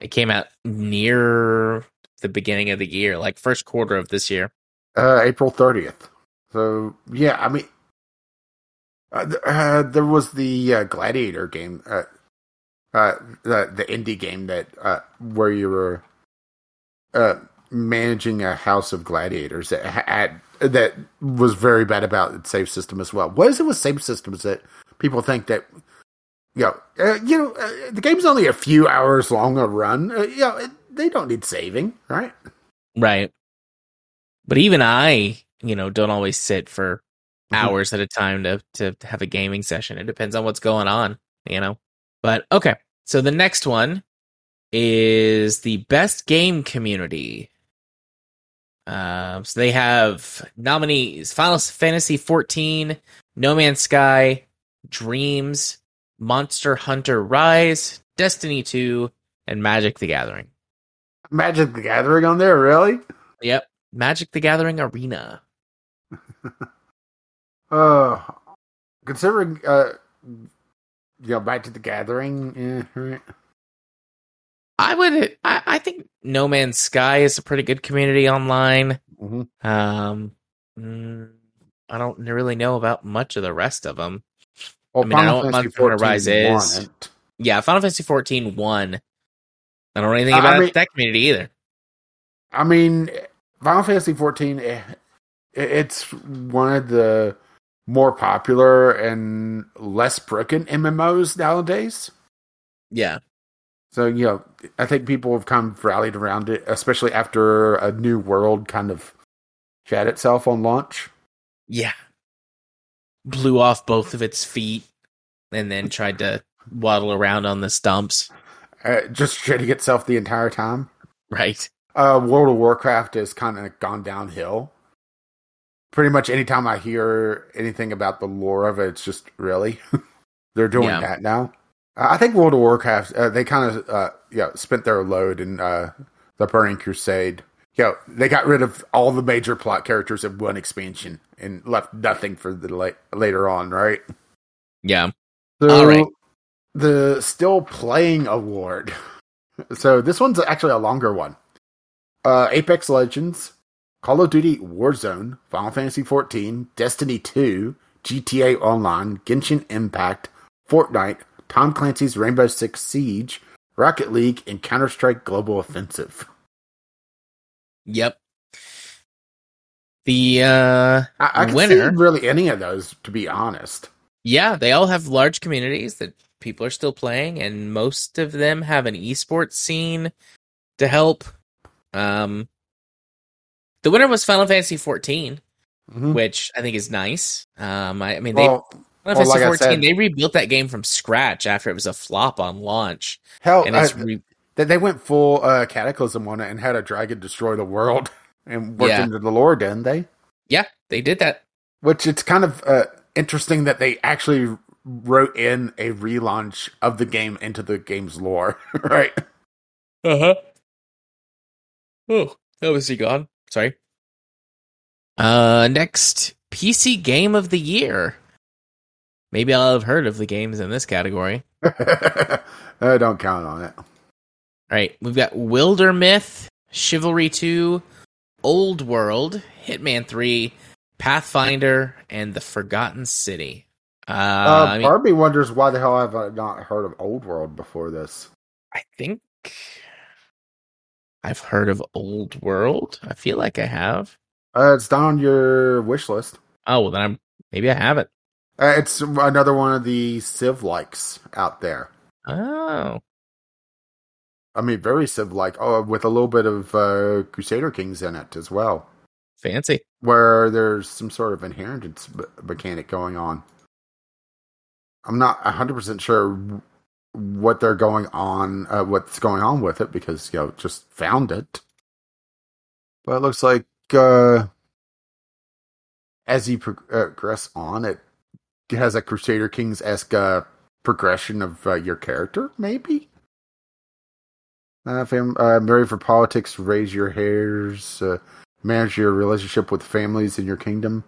It came out near the beginning of the year, like first quarter of this year. Uh, April thirtieth. So yeah, I mean, uh, uh, there was the uh, Gladiator game, uh, the the indie game that where you were managing a house of gladiators that had that was very bad about its save system as well. What is it with save systems that people think that? You know, uh, you know, uh, the game's only a few hours long a run. Uh, you know, it, they don't need saving, right? Right. But even I, you know, don't always sit for. Hours at a time to to have a gaming session. It depends on what's going on, you know. But okay. So the next one is the best game community. Um, so they have nominees: Final Fantasy 14, No Man's Sky, Dreams, Monster Hunter Rise, Destiny 2, and Magic the Gathering. Magic the Gathering on there, really? Yep, Magic the Gathering Arena. Uh, considering, uh, you know, back to the gathering, eh, right? I would. I, I think No Man's Sky is a pretty good community online. Mhm. Um, mm, I don't really know about much of the rest of them. Well, I mean, I know what Monster Hunter Rise is. Yeah, Final Fantasy 14 won. I don't know anything Uh, I about mean- that community either. I mean, Final Fantasy 14, eh, it's one of the more popular and less broken MMOs nowadays. Yeah, So, you know, I think people have kind of rallied around it, especially after a new world kind of shat itself on launch. Yeah. Blew off both of its feet and then tried to waddle around on the stumps. Uh, just shitting itself the entire time. Right. Uh, World of Warcraft has kind of gone downhill. Pretty much anytime I hear anything about the lore of it, it's just really they're doing Yeah. that now. I think World of Warcraft uh, they kind of uh, yeah spent their load in uh, the Burning Crusade. Yeah, they got rid of all the major plot characters in one expansion and left nothing for the la- later on, right? Yeah. So, All right. The still playing award. So this one's actually a longer one. Uh, Apex Legends, Call of Duty Warzone, Final Fantasy XIV, Destiny 2, GTA Online, Genshin Impact, Fortnite, Tom Clancy's Rainbow Six Siege, Rocket League, and Counter Strike Global Offensive. Yep. The uh I, I can Winner. see really any of those, to be honest. yeah, they all have large communities that people are still playing and most of them have an esports scene to help. Um the winner was Final Fantasy 14, Mhm. which I think is nice. Um I, I mean they Well, Final well, Fantasy like 14, said, they rebuilt that game from scratch after it was a flop on launch hell, and it's I- re- They, they went full uh, cataclysm on it and had a dragon destroy the world and worked Yeah. into the lore, didn't they? yeah, they did that. Which it's kind of uh, interesting that they actually wrote in a relaunch of the game into the game's lore, right? Uh-huh. Oh, that was he gone. Sorry. Uh next PC game of the year. Maybe I'll have heard of the games in this category. I don't count on it. All right, we've got Wildermyth, Chivalry 2, Old World, Hitman 3, Pathfinder, and The Forgotten City. Uh, Uh, I, mean, Barbie wonders why the hell I have I not heard of Old World before this? I think I've heard of Old World. I feel like I have. Uh, it's down your wish list. Oh, well, then I'm maybe I haven't. Uh, it's another one of the Civ likes out there. Oh, I mean, very Civ like, oh, with a little bit of uh, Crusader Kings in it as well. fancy. where there's some sort of inheritance b- mechanic going on. I'm not 100% sure what they're going on, uh, what's going on with it because, you know, just found it. But it looks like uh, as you uh, progress on, it has a Crusader Kings esque uh, progression of uh, your character, maybe? Uh, fam- uh, marry for politics, raise your hairs, uh, manage your relationship with families in your kingdom.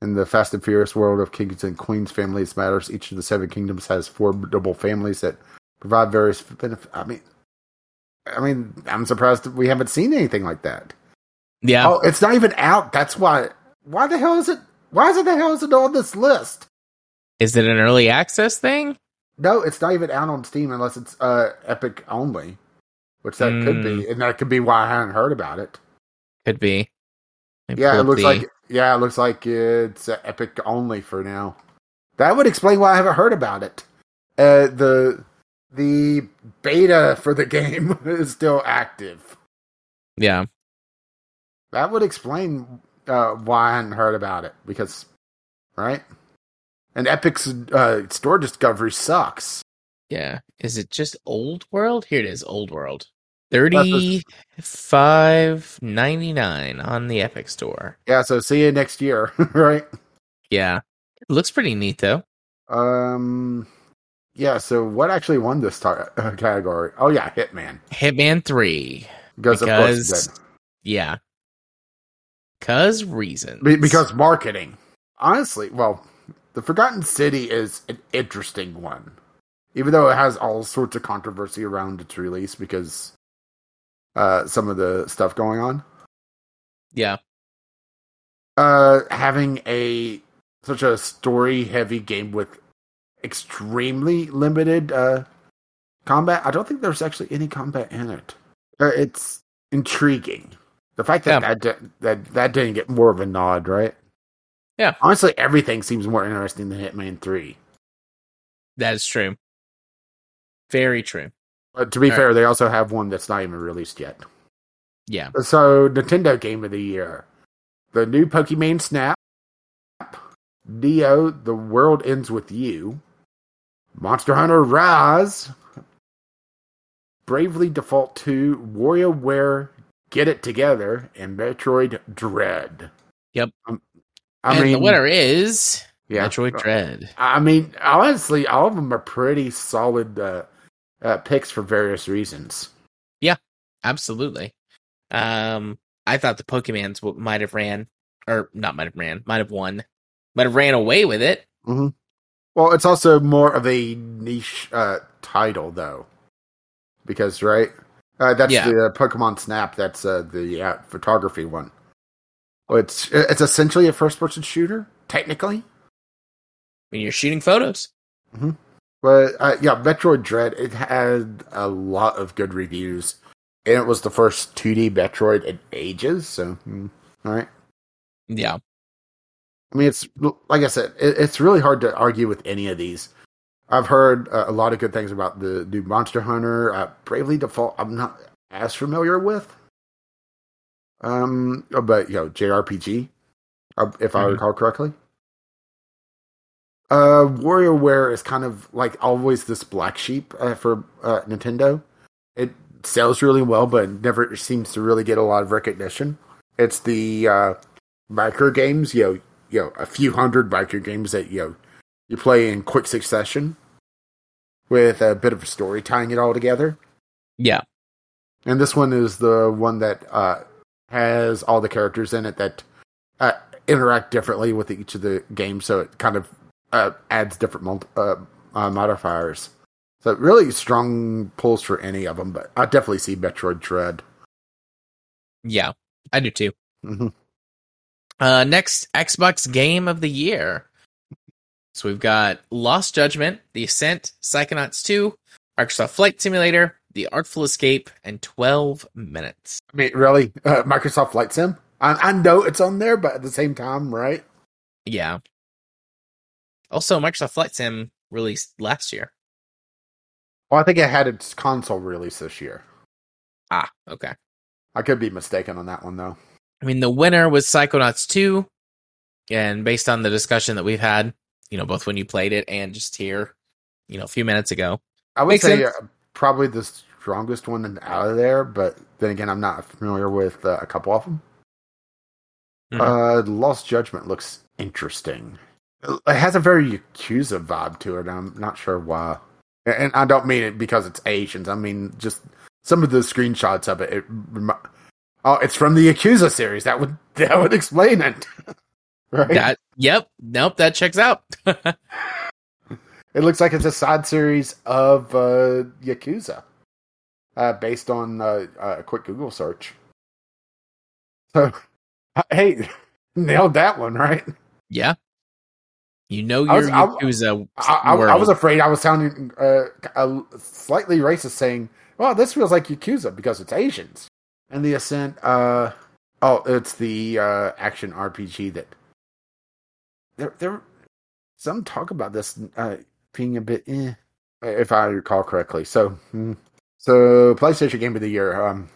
In the Fast and Furious world of kings and queens, families matters. Each of the seven kingdoms has formidable families that provide various benefits. I mean, I mean, I'm surprised we haven't seen anything like that. Yeah, Oh, it's not even out. That's why. Why the hell is it? Why is it the hell is it on this list? is it an early access thing? No, it's not even out on Steam unless it's uh, Epic only, which that could Hmm. be, and that could be why I haven't heard about it. Could be. Me Yeah, it looks the- like yeah, it looks like it's Epic only for now. That would explain why I haven't heard about it. Uh, the the beta for the game is still active. yeah. That would explain uh, why I hadn't heard about it because, right? And Epic's uh, store discovery sucks. Yeah. Is it just Old World? Here it is, Old World. That's Thirty five ninety nine on the Epic Store. Yeah, so see you next year, right? Yeah. It looks pretty neat though. Um, yeah. So what actually won this tar- category? Oh yeah, Hitman. Hitman three. Because, Because yeah. Cause reasons. Be- because marketing. Honestly, well, the Forgotten City is an interesting one, even though it has all sorts of controversy around its release because uh, some of the stuff going on. Yeah. Uh, having a such a story-heavy game with extremely limited uh, combat. I don't think there's actually any combat in it. Uh, it's intriguing. The fact that Yeah. that, di- that that didn't get more of a nod, right? Yeah. Honestly, everything seems more interesting than Hitman Three. That is true. Very true. But to be All fair, they also have one that's not even released yet. Yeah. So Nintendo Game of the Year, the new Pokemon Snap, Dio, The World Ends with You, Monster Hunter Rise, Bravely Default 2, WarioWare Get It Together, and Metroid Dread. Yep. Um, and the winner is yeah, Metroid Dread. I mean, honestly, all of them are pretty solid uh, uh, picks for various reasons. Yeah, absolutely. Um, I thought the Pokemans w- might have ran, or not might have ran, might have won, might have ran away with it. Mm-hmm. Well, it's also more of a niche uh, title, though, because right, uh, that's Yeah. the uh, Pokemon Snap. That's uh, the uh, photography one. Well, it's it's essentially a first-person shooter, technically. When you're shooting photos. But uh, yeah, Metroid Dread. It had a lot of good reviews, and it was the first 2D Metroid in ages. So, mm, all right. Yeah. I mean, it's like I said, it, it's really hard to argue with any of these. I've heard uh, a lot of good things about the new Monster Hunter. Uh, Bravely Default, I'm not as familiar with. Um, but you know, JRPG, uh, if I Mhm. recall correctly. Uh, WarioWare is kind of like always this black sheep uh, for uh, Nintendo. It sells really well, but never seems to really get a lot of recognition. It's the uh, biker games, you know, you know, a few hundred biker games that you know you play in quick succession with a bit of a story tying it all together. Yeah. And this one is the one that uh, has all the characters in it that uh, interact differently with each of the games, so it kind of uh, adds different uh, uh, modifiers. So really strong pulls for any of them, but I definitely see Metroid Dread. Yeah. I do too. Mhm. Uh, next Xbox Game of the Year. So we've got Lost Judgment, The Ascent, Psychonauts 2, Microsoft Flight Simulator, The Artful Escape, and 12 Minutes. I mean, really, uh, Microsoft Flight Sim. I, I know it's on there, but at the same time, right? Yeah. Also, Microsoft Flight Sim released last year. Well, I think it had its console release this year. Ah, okay. I could be mistaken on that one though. I mean, the winner was Psychonauts 2. And based on the discussion that we've had, you know, both when you played it and just here, you know, a few minutes ago. I would say sense. uh, probably the strongest one out of there, but then again, I'm not familiar with uh, a couple of them. Mhm. Uh, Lost Judgment looks interesting. It has a very Yakuza vibe to it. I'm not sure why, and I don't mean it because it's Asians. I mean just some of the screenshots of it. it oh, it's from the Yakuza series. That would that would explain it. right? That, yep. Nope. That checks out. It looks like it's a side series of uh, Yakuza, uh, based on uh, a quick Google search. So, hey, nailed that one, right? yeah. You know I your was- I- Yakuza I, I. I was afraid I was sounding uh, a, slightly racist, saying, "Well, this feels like Yakuza because it's Asians." And the Ascent, uh, oh, it's the uh, action RPG that there there some talk about this uh, being a bit, eh, if I recall correctly. So, hmm. so PlayStation Game of the Year. Um,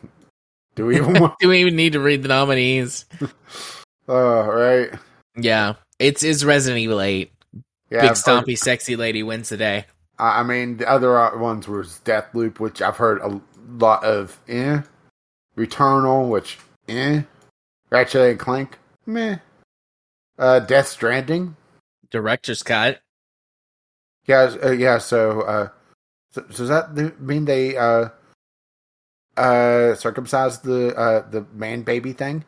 do we even want? Do we even need to read the nominees? uh, right? Yeah. It's is Resident Evil 8. Yeah, Big I've heard- stompy sexy lady wins the day. I mean, the other ones was Deathloop, which I've heard a lot of. Eh, Returnal, which eh, Ratchet and Clank, meh. Uh, Death Stranding, Director's cut. yeah, uh, yeah. So, uh, so, so does that mean they uh, uh, circumcised the uh the man baby thing?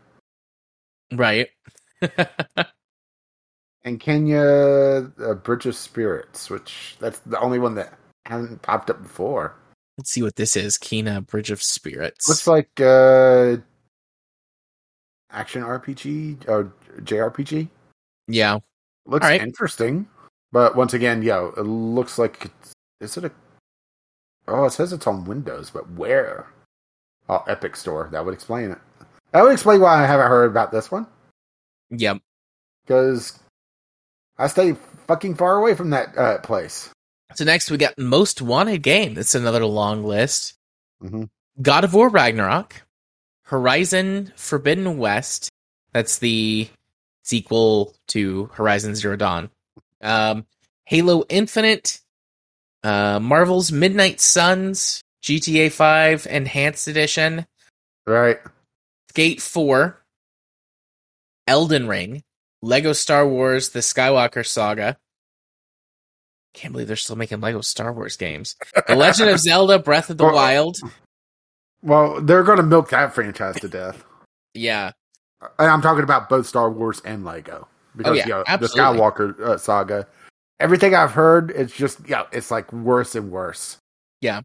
Right. And Kena, uh, Bridge of Spirits, which that's the only one that hasn't popped up before. Let's see what this is. Kena Bridge of Spirits. Looks like uh action RPG or JRPG. yeah. Looks Alright. interesting. But once again, yo, it looks like it's, is it a Oh, it says it's on Windows, but where? Oh, Epic Store. That would explain it. That would explain why I haven't heard about this one. Yep. Because I stay fucking far away from that uh, place. So next we got Most Wanted Game. That's another long list. Mhm. God of War Ragnarok, Horizon Forbidden West. That's the sequel to Horizon Zero Dawn. Um, Halo Infinite, uh, Marvel's Midnight Suns, GTA 5 Enhanced Edition, Right. Skate 4, Elden Ring, Lego Star Wars The Skywalker Saga. Can't believe they're still making Lego Star Wars games. The Legend of Zelda Breath of the Well, Wild. Well, they're going to milk that franchise to death. Yeah. And I'm talking about both Star Wars and Lego because Oh, yeah, you know, the. Skywalker uh, saga. Everything I've heard, it's just yeah, it's like worse and worse. Yeah,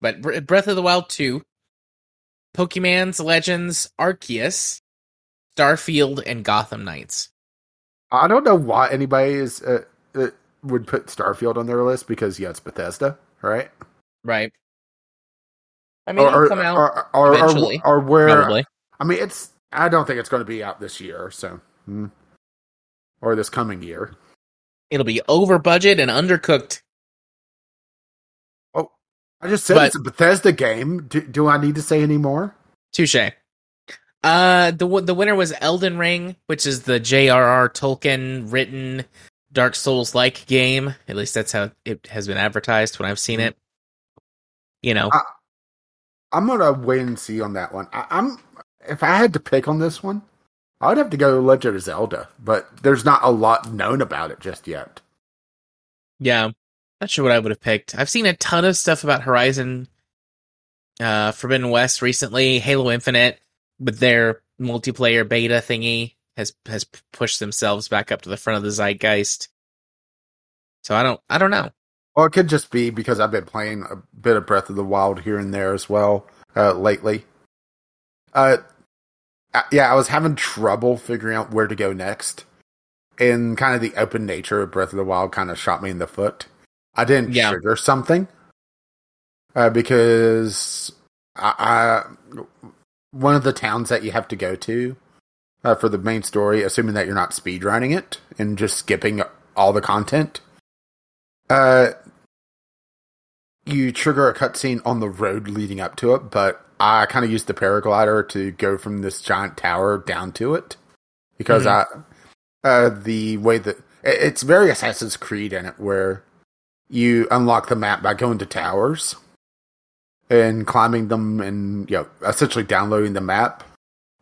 but Bre- Breath of the Wild 2, Pokemon's Legends Arceus, Starfield, and Gotham Knights. I don't know why anybody is uh, uh, would put Starfield on their list because yeah, it's Bethesda, right? Right. I mean, it'll come out or, or, or, eventually, or where probably. I mean, it's. I don't think it's going to be out this year, so hmm. or this coming year. It'll be over budget and undercooked. Oh, I just said But- it's a Bethesda game. Do, do I need to say any more? Touche. Uh, the the winner was Elden Ring, which is the J.R.R. Tolkien written Dark Souls like game. At least that's how it has been advertised when I've seen it. You know, Uh, I'm gonna wait and see on that one. I, I'm if I had to pick on this one, I would have to go Legend of Zelda, but there's not a lot known about it just yet. yeah, not sure what I would have picked. I've seen a ton of stuff about Horizon, uh, Forbidden West recently. Halo Infinite with their multiplayer beta thingy has has pushed themselves back up to the front of the zeitgeist. So I don't I don't know. Or it could just be because I've been playing a bit of Breath of the Wild here and there as well uh, lately. Uh, uh, yeah, I was having trouble figuring out where to go next, and kind of the open nature of Breath of the Wild kind of shot me in the foot. I didn't Yeah. trigger something uh, because I, I one of the towns that you have to go to uh, for the main story, assuming that you're not speedrunning it and just skipping all the content. Uh, you trigger a cutscene on the road leading up to it, but I kind of used the paraglider to go from this giant tower down to it because I, uh, the way that it's very Assassin's Creed in it, where you unlock the map by going to towers and climbing them, and you know, essentially downloading the map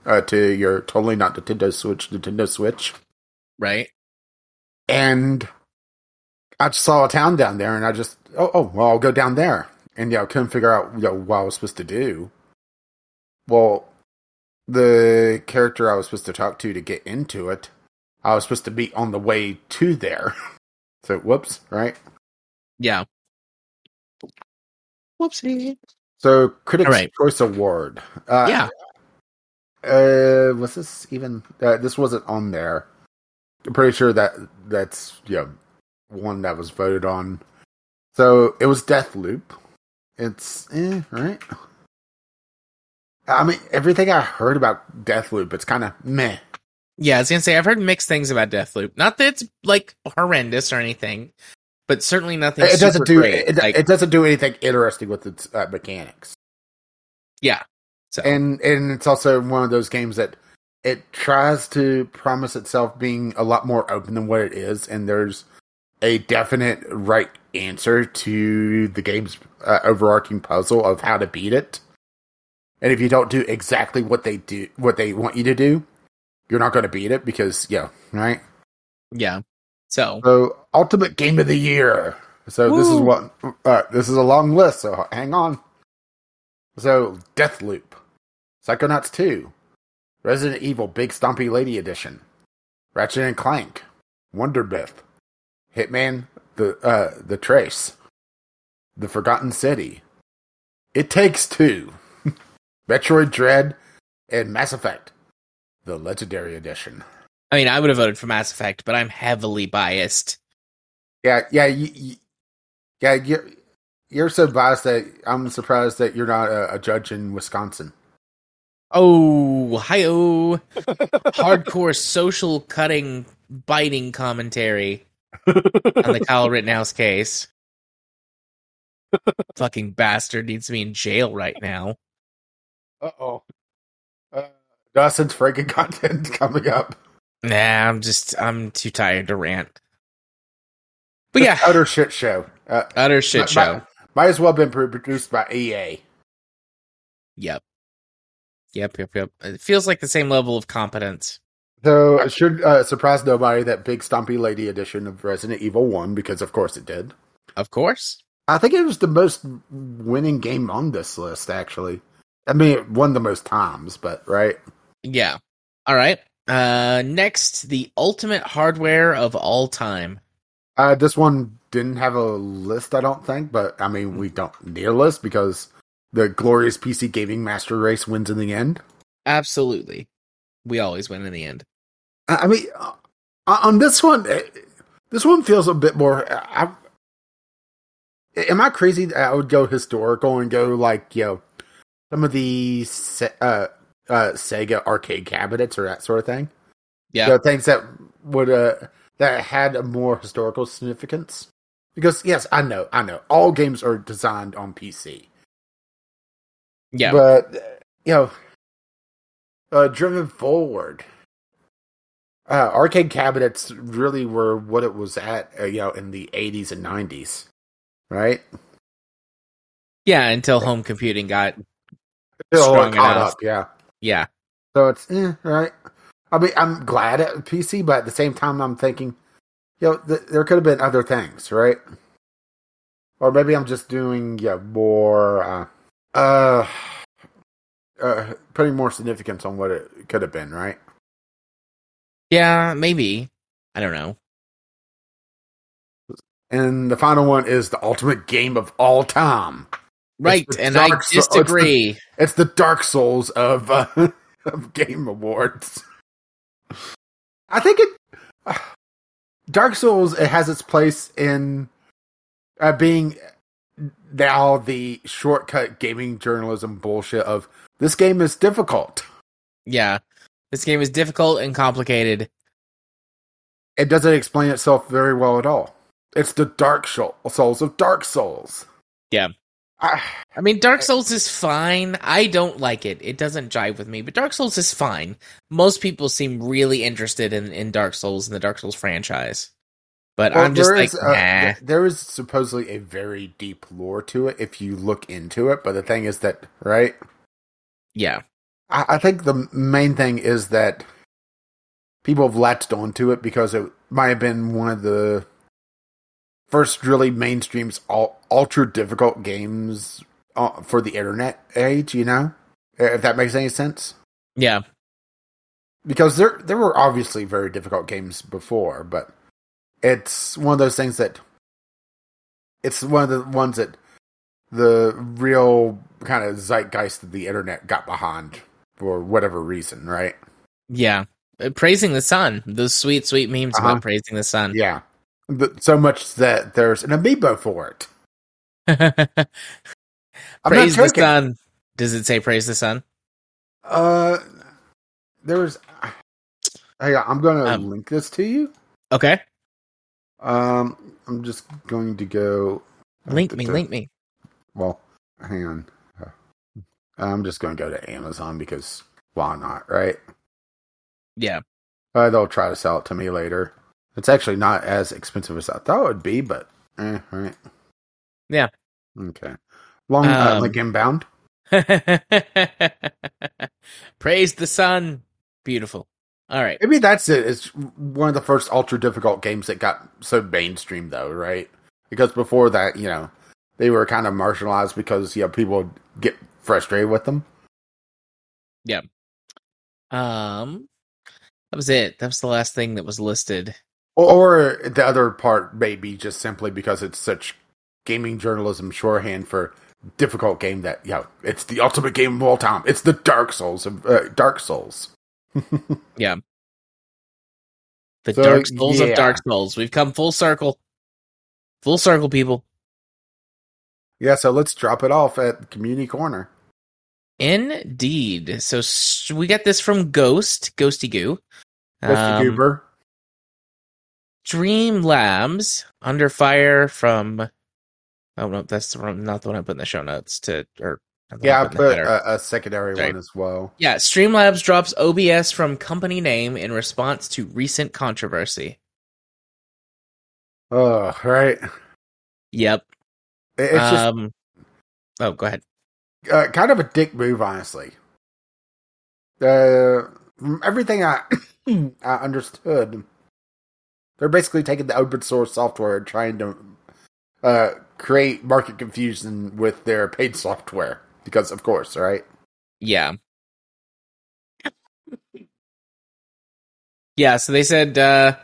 uh, to your totally not Nintendo Switch, Nintendo Switch Right? and I just saw a town down there, and I just oh oh well I'll go down there, and yeah, I couldn't figure out you know, what I was supposed to do. Well, the character I was supposed to talk to to get into it, I was supposed to be on the way to there. so whoops, right? Yeah. Whoopsie. So Critics' right. Choice Award. Uh, yeah. Uh, was this even? Uh, this wasn't on there. I'm pretty sure that that's yeah one that was voted on. So it was Deathloop. It's eh, right. I mean, everything I heard about Deathloop, it's kind of meh. Yeah, I was gonna say I've heard mixed things about Deathloop. Not that it's like horrendous or anything, but certainly nothing. It doesn't do it, like, it doesn't do anything interesting with its uh, mechanics. yeah. So and and it's also one of those games that it tries to promise itself being a lot more open than what it is and there's a definite right answer to the game's uh, overarching puzzle of how to beat it and if you don't do exactly what they do what they want you to do you're not going to beat it because yeah right yeah. So so ultimate game of the year. So this is what uh, this is a long list so hang on. So deathloop psychonauts 2 resident evil big stompy lady edition ratchet and clank Wildermyth hitman the uh the trace the forgotten city it takes two metroid dread and mass effect the legendary edition I mean, I would have voted for Mass Effect, but I'm heavily biased. Yeah, yeah, you, you, yeah. You're, you're so biased that I'm surprised that you're not a, a judge in Wisconsin. Oh, hi-oh. Hardcore social cutting, biting commentary on the Kyle Rittenhouse case. Fucking bastard needs to be in jail right now. Uh oh. Uh, Dawson's Franken content coming up. Nah, I'm just I'm too tired to rant. But yeah, utter shit show. Uh, utter shit might- show. Might, might as well have been produced by EA. Yep. Yep, yep, yep. It feels like the same level of competence. So it should uh, surprise nobody that Big Stumpy Lady edition of Resident Evil 1, because of course it did. Of course. I think it was the most winning game on this list, actually. I mean, it won the most times, but right? Yeah. All right. Uh next, the ultimate hardware of all time. Uh, this one didn't have a list, I don't think, but I mean, we don't need a list because the glorious PC gaming master race wins in the end. Absolutely. We always win in the end. I mean, uh, on this one, eh, this one feels a bit more. I, am I crazy? that I would go historical and go like you know some of the uh, uh, Sega arcade cabinets or that sort of thing. Yeah. Things that would uh that had a more historical significance. Because yes, I know, I know, all games are designed on PC. Yeah. But you know, uh, driven forward, uh, arcade cabinets really were what it was at, uh, you know, in the '80s and '90s, right? yeah, until home computing got Still Strong caught enough. up, yeah. Yeah. So it's eh, right. I mean, I'm glad at PC, but at the same time, I'm thinking, you know, th- there could have been other things, right? Or maybe I'm just doing yeah more, uh, uh, uh, putting more significance on what it could have been, right? Yeah, maybe. I don't know. And the final one is the ultimate game of all time. Right, and I Dark Soul- it's the- disagree. It's the Dark Souls of uh, of game awards. I think it Dark Souls it has its place in uh, being now the shortcut gaming journalism bullshit of this game is difficult. Yeah. This game is difficult and complicated. It doesn't explain itself very well at all. It's the Dark Souls of Dark Souls. Yeah. I, I mean, Dark Souls is fine. I don't like it. It doesn't jive with me, but Dark Souls is fine. Most people seem really interested in, in Dark Souls and the Dark Souls franchise. But Well, I'm just like, uh, nah. there is supposedly a very deep lore to it if you look into it. But the thing is that, right? Yeah. I, I think the main thing is that people have latched onto it because it might have been one of the first really mainstreams ul- ultra difficult games uh, for the internet age. You know, if that makes any sense. Yeah. because there there were obviously very difficult games before, but it's one of those things that it's one of the ones that the real kind of zeitgeist of the internet got behind for whatever reason, right? Yeah. Uh, Praising the sun. Those sweet, sweet memes Uh-huh. about praising the sun. Yeah, so much that there's an amiibo for it. I'm praise not the sun. Does it say praise the sun? Uh, there's. Hey, I'm gonna Um, link this to you. Okay. Um, I'm just going to go. Link me, link me. Well, hang on. Uh, I'm just going to go to Amazon because why not, right? Yeah. Uh, they'll try to sell it to me later. It's actually not as expensive as I thought it would be, but eh, right. Yeah. Okay. Long uh, Um, link inbound. praise the sun. Beautiful. All right. Maybe that's it. It's one of the first ultra difficult games that got so mainstream, though, right? Because before that, you know, they were kind of marginalized because you know people would get frustrated with them. Yeah. Um, that was it. That was the last thing that was listed. Or the other part may be just simply because it's such gaming journalism shorthand for difficult game that you know it's the ultimate game of all time. It's the Dark Souls of uh, Dark Souls. Yeah. The So, Dark Souls yeah. of Dark Souls. We've come full circle. Full circle, people. yeah, so let's drop it off at Community Corner. Indeed. So we got this from Ghost, Ghosty Goo. Mr. Um, Goober. Streamlabs Under Fire from. Oh no, that's the wrong, not the one I put in the show notes to or Yeah, I put in the put header. a, a secondary Sorry. one as well. yeah, Streamlabs drops OBS from company name in response to recent controversy. Oh, right. Yep. It- It's just um. Oh, go ahead. uh, kind of a dick move, honestly. Uh, from everything I I understood, they're basically taking the open source software and trying to uh, create market confusion with their paid software. Because, of course, right? Yeah. Yeah, so they said uh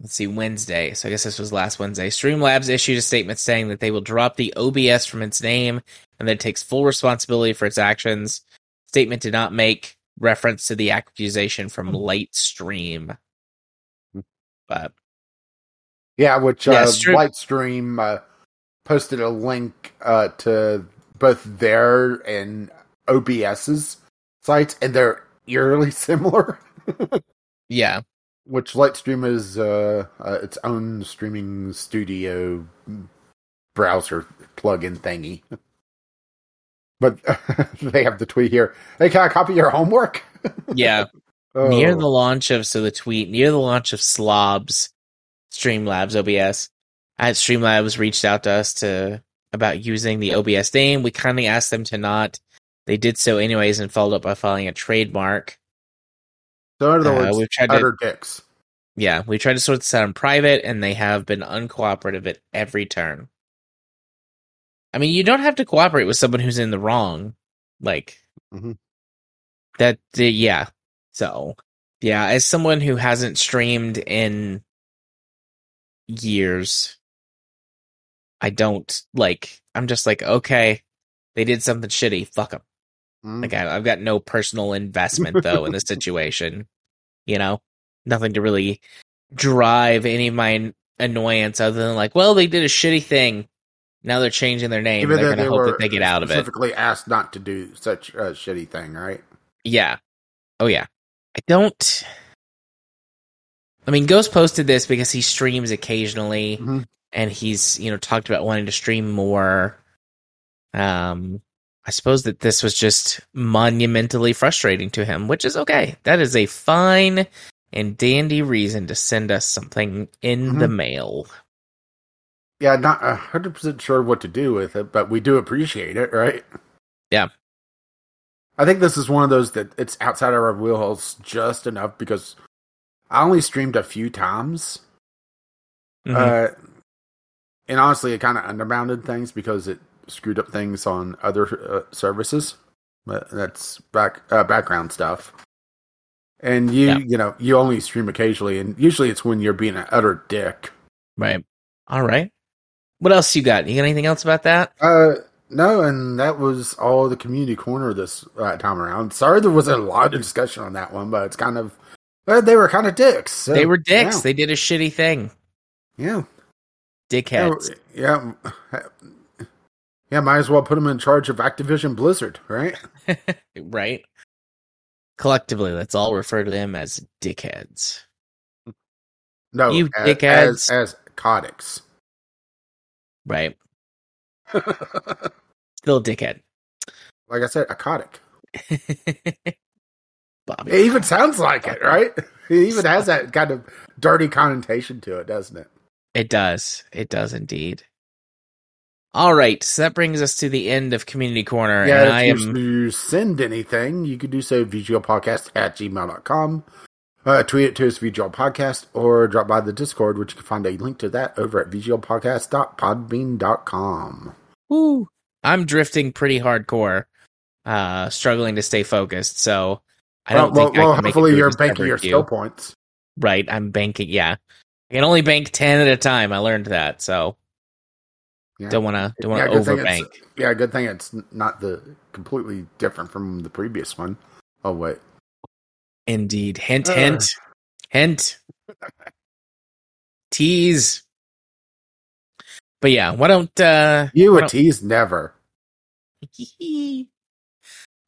let's see, Wednesday. So I guess this was last Wednesday. Streamlabs issued a statement saying that they will drop the OBS from its name and that it takes full responsibility for its actions. Statement did not make reference to the accusation from Lightstream. But Yeah, which Yeah, uh, Stream- Lightstream uh, posted a link uh, to both their and OBS's sites, and they're eerily similar. yeah. which Lightstream is uh, uh, its own streaming studio browser plugin thingy. But they have the tweet here. Hey, can I copy your homework? Yeah. Oh. near the launch of so the tweet near the launch of slobs streamlabs obs at streamlabs reached out to us to about using the obs name we kindly asked them to not they did so anyways and followed up by filing a trademark so in other uh, words, we've tried to utter dicks. yeah we tried to sort this out in private and they have been uncooperative at every turn i mean you don't have to cooperate with someone who's in the wrong like Mhm. that uh, yeah so yeah as someone who hasn't streamed in years i don't like i'm just like okay they did something shitty fuck them Mm. like I, i've got no personal investment though in the situation you know nothing to really drive any of my annoyance other than like well they did a shitty thing now they're changing their name Even they're gonna hope that they get out of it specifically asked not to do such a shitty thing, right? Yeah. Oh yeah. I don't I mean Ghost posted this because he streams occasionally Mhm. and he's, you know, talked about wanting to stream more. Um I suppose that this was just monumentally frustrating to him, which is okay. That is a fine and dandy reason to send us something in the mail. Yeah, not a hundred percent sure what to do with it, but we do appreciate it, right? Yeah. I think this is one of those that it's outside of our wheelhouse just enough because I only streamed a few times. Mhm. Uh, and honestly, it kind of underbounded things because it screwed up things on other uh, services. But that's back uh, background stuff. And you, Yeah. you know, you only stream occasionally, and usually it's when you're being an utter dick. right. All right. What else you got? You got anything else about that? Uh, no, and that was all the community corner this uh, time around. Sorry, there was a lot of discussion on that one, but it's kind of uh, they were kind of dicks. so, they were dicks. Yeah, They did a shitty thing. yeah, Dickheads. yeah, yeah. Yeah, might as well put them in charge of Activision Blizzard, right? right? Collectively, let's all refer to them as dickheads. No, You as, dickheads. as, as Koticks. Right? Still a dickhead. like I said, a Kotick. Bobby. It even sounds like it, right? It even has that kind of dirty connotation to it, doesn't it? It does. It does indeed. All right, so that brings us to the end of Community Corner, Yeah, and if I you, am you send anything, you could do so vglpodcast at gmail.com. Uh, tweet it to us, VGL Podcast, or drop by the Discord, which you can find a link to that over at vglpodcast.podbean.com. woo, I'm drifting pretty hardcore, uh, struggling to stay focused. So I don't well, think well, I can make it hopefully you're banking your skill points. Right, I'm banking. Yeah, I can only bank ten at a time. I learned that, so Yeah. don't want to don't want to thing overbank. Yeah, good thing it's not the completely different from the previous one. Oh, wait. Indeed. Hint, Ugh. hint, hint. Tease. But yeah, why don't uh You why a tease never.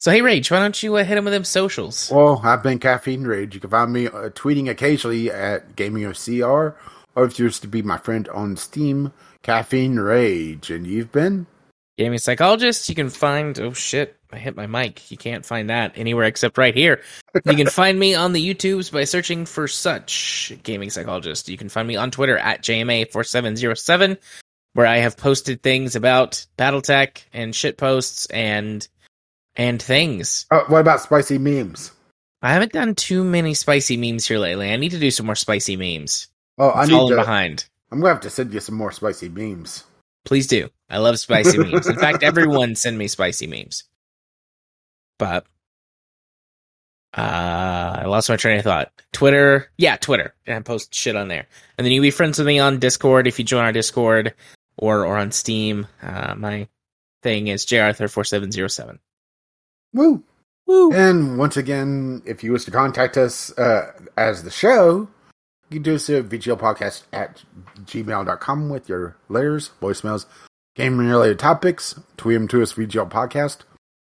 So hey Rage, why don't you uh, hit him with them socials? Well, I've been Caffeine Rage. You can find me uh, tweeting occasionally at Gaming OCR, or if you wish to be my friend on Steam, Caffeine Rage. And you've been? Gaming Psychologist, you can find, oh shit, I hit my mic. You can't find that anywhere except right here. You can find me on the YouTubes by searching for such Gaming Psychologist. You can find me on Twitter at JMA4707, where I have posted things about Battletech and shit posts and and things. Oh, what about spicy memes? I haven't done too many spicy memes here lately. I need to do some more spicy memes. Oh, I I'm need falling to. behind. I'm gonna have to send you some more spicy memes. Please do. I love spicy memes. In fact, everyone send me spicy memes. But uh I lost my train of thought. Twitter, yeah, Twitter. And I post shit on there. And then you be friends with me on Discord if you join our Discord or or on Steam. Uh my thing is jarthur4707. Woo! Woo. And once again, if you wish to contact us uh, as the show, you can do so at vglpodcast at gmail.com with your letters, voicemails, gaming related topics. Tweet them to us, VGL Podcast,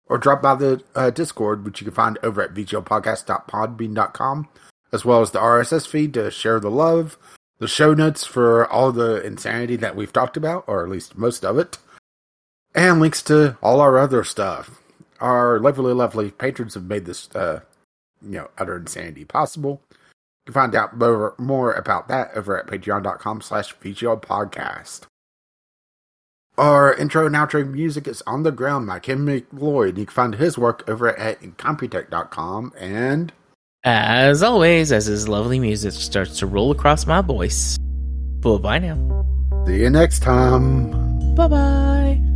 or drop by the uh, Discord, which you can find over at vglpodcast.podbean.com, as well as the RSS feed to share the love, the show notes for all the insanity that we've talked about, or at least most of it, and links to all our other stuff our lovely, lovely patrons have made this, uh, you know, utter insanity possible. You can find out more, more about that over at patreon.com slash podcast. Our intro and outro music is On the Ground by Kim MacLeod. You can find his work over at Incompetech.com. And As always, as his lovely music starts to roll across my voice. Bye bye now. see you next time. Bye bye.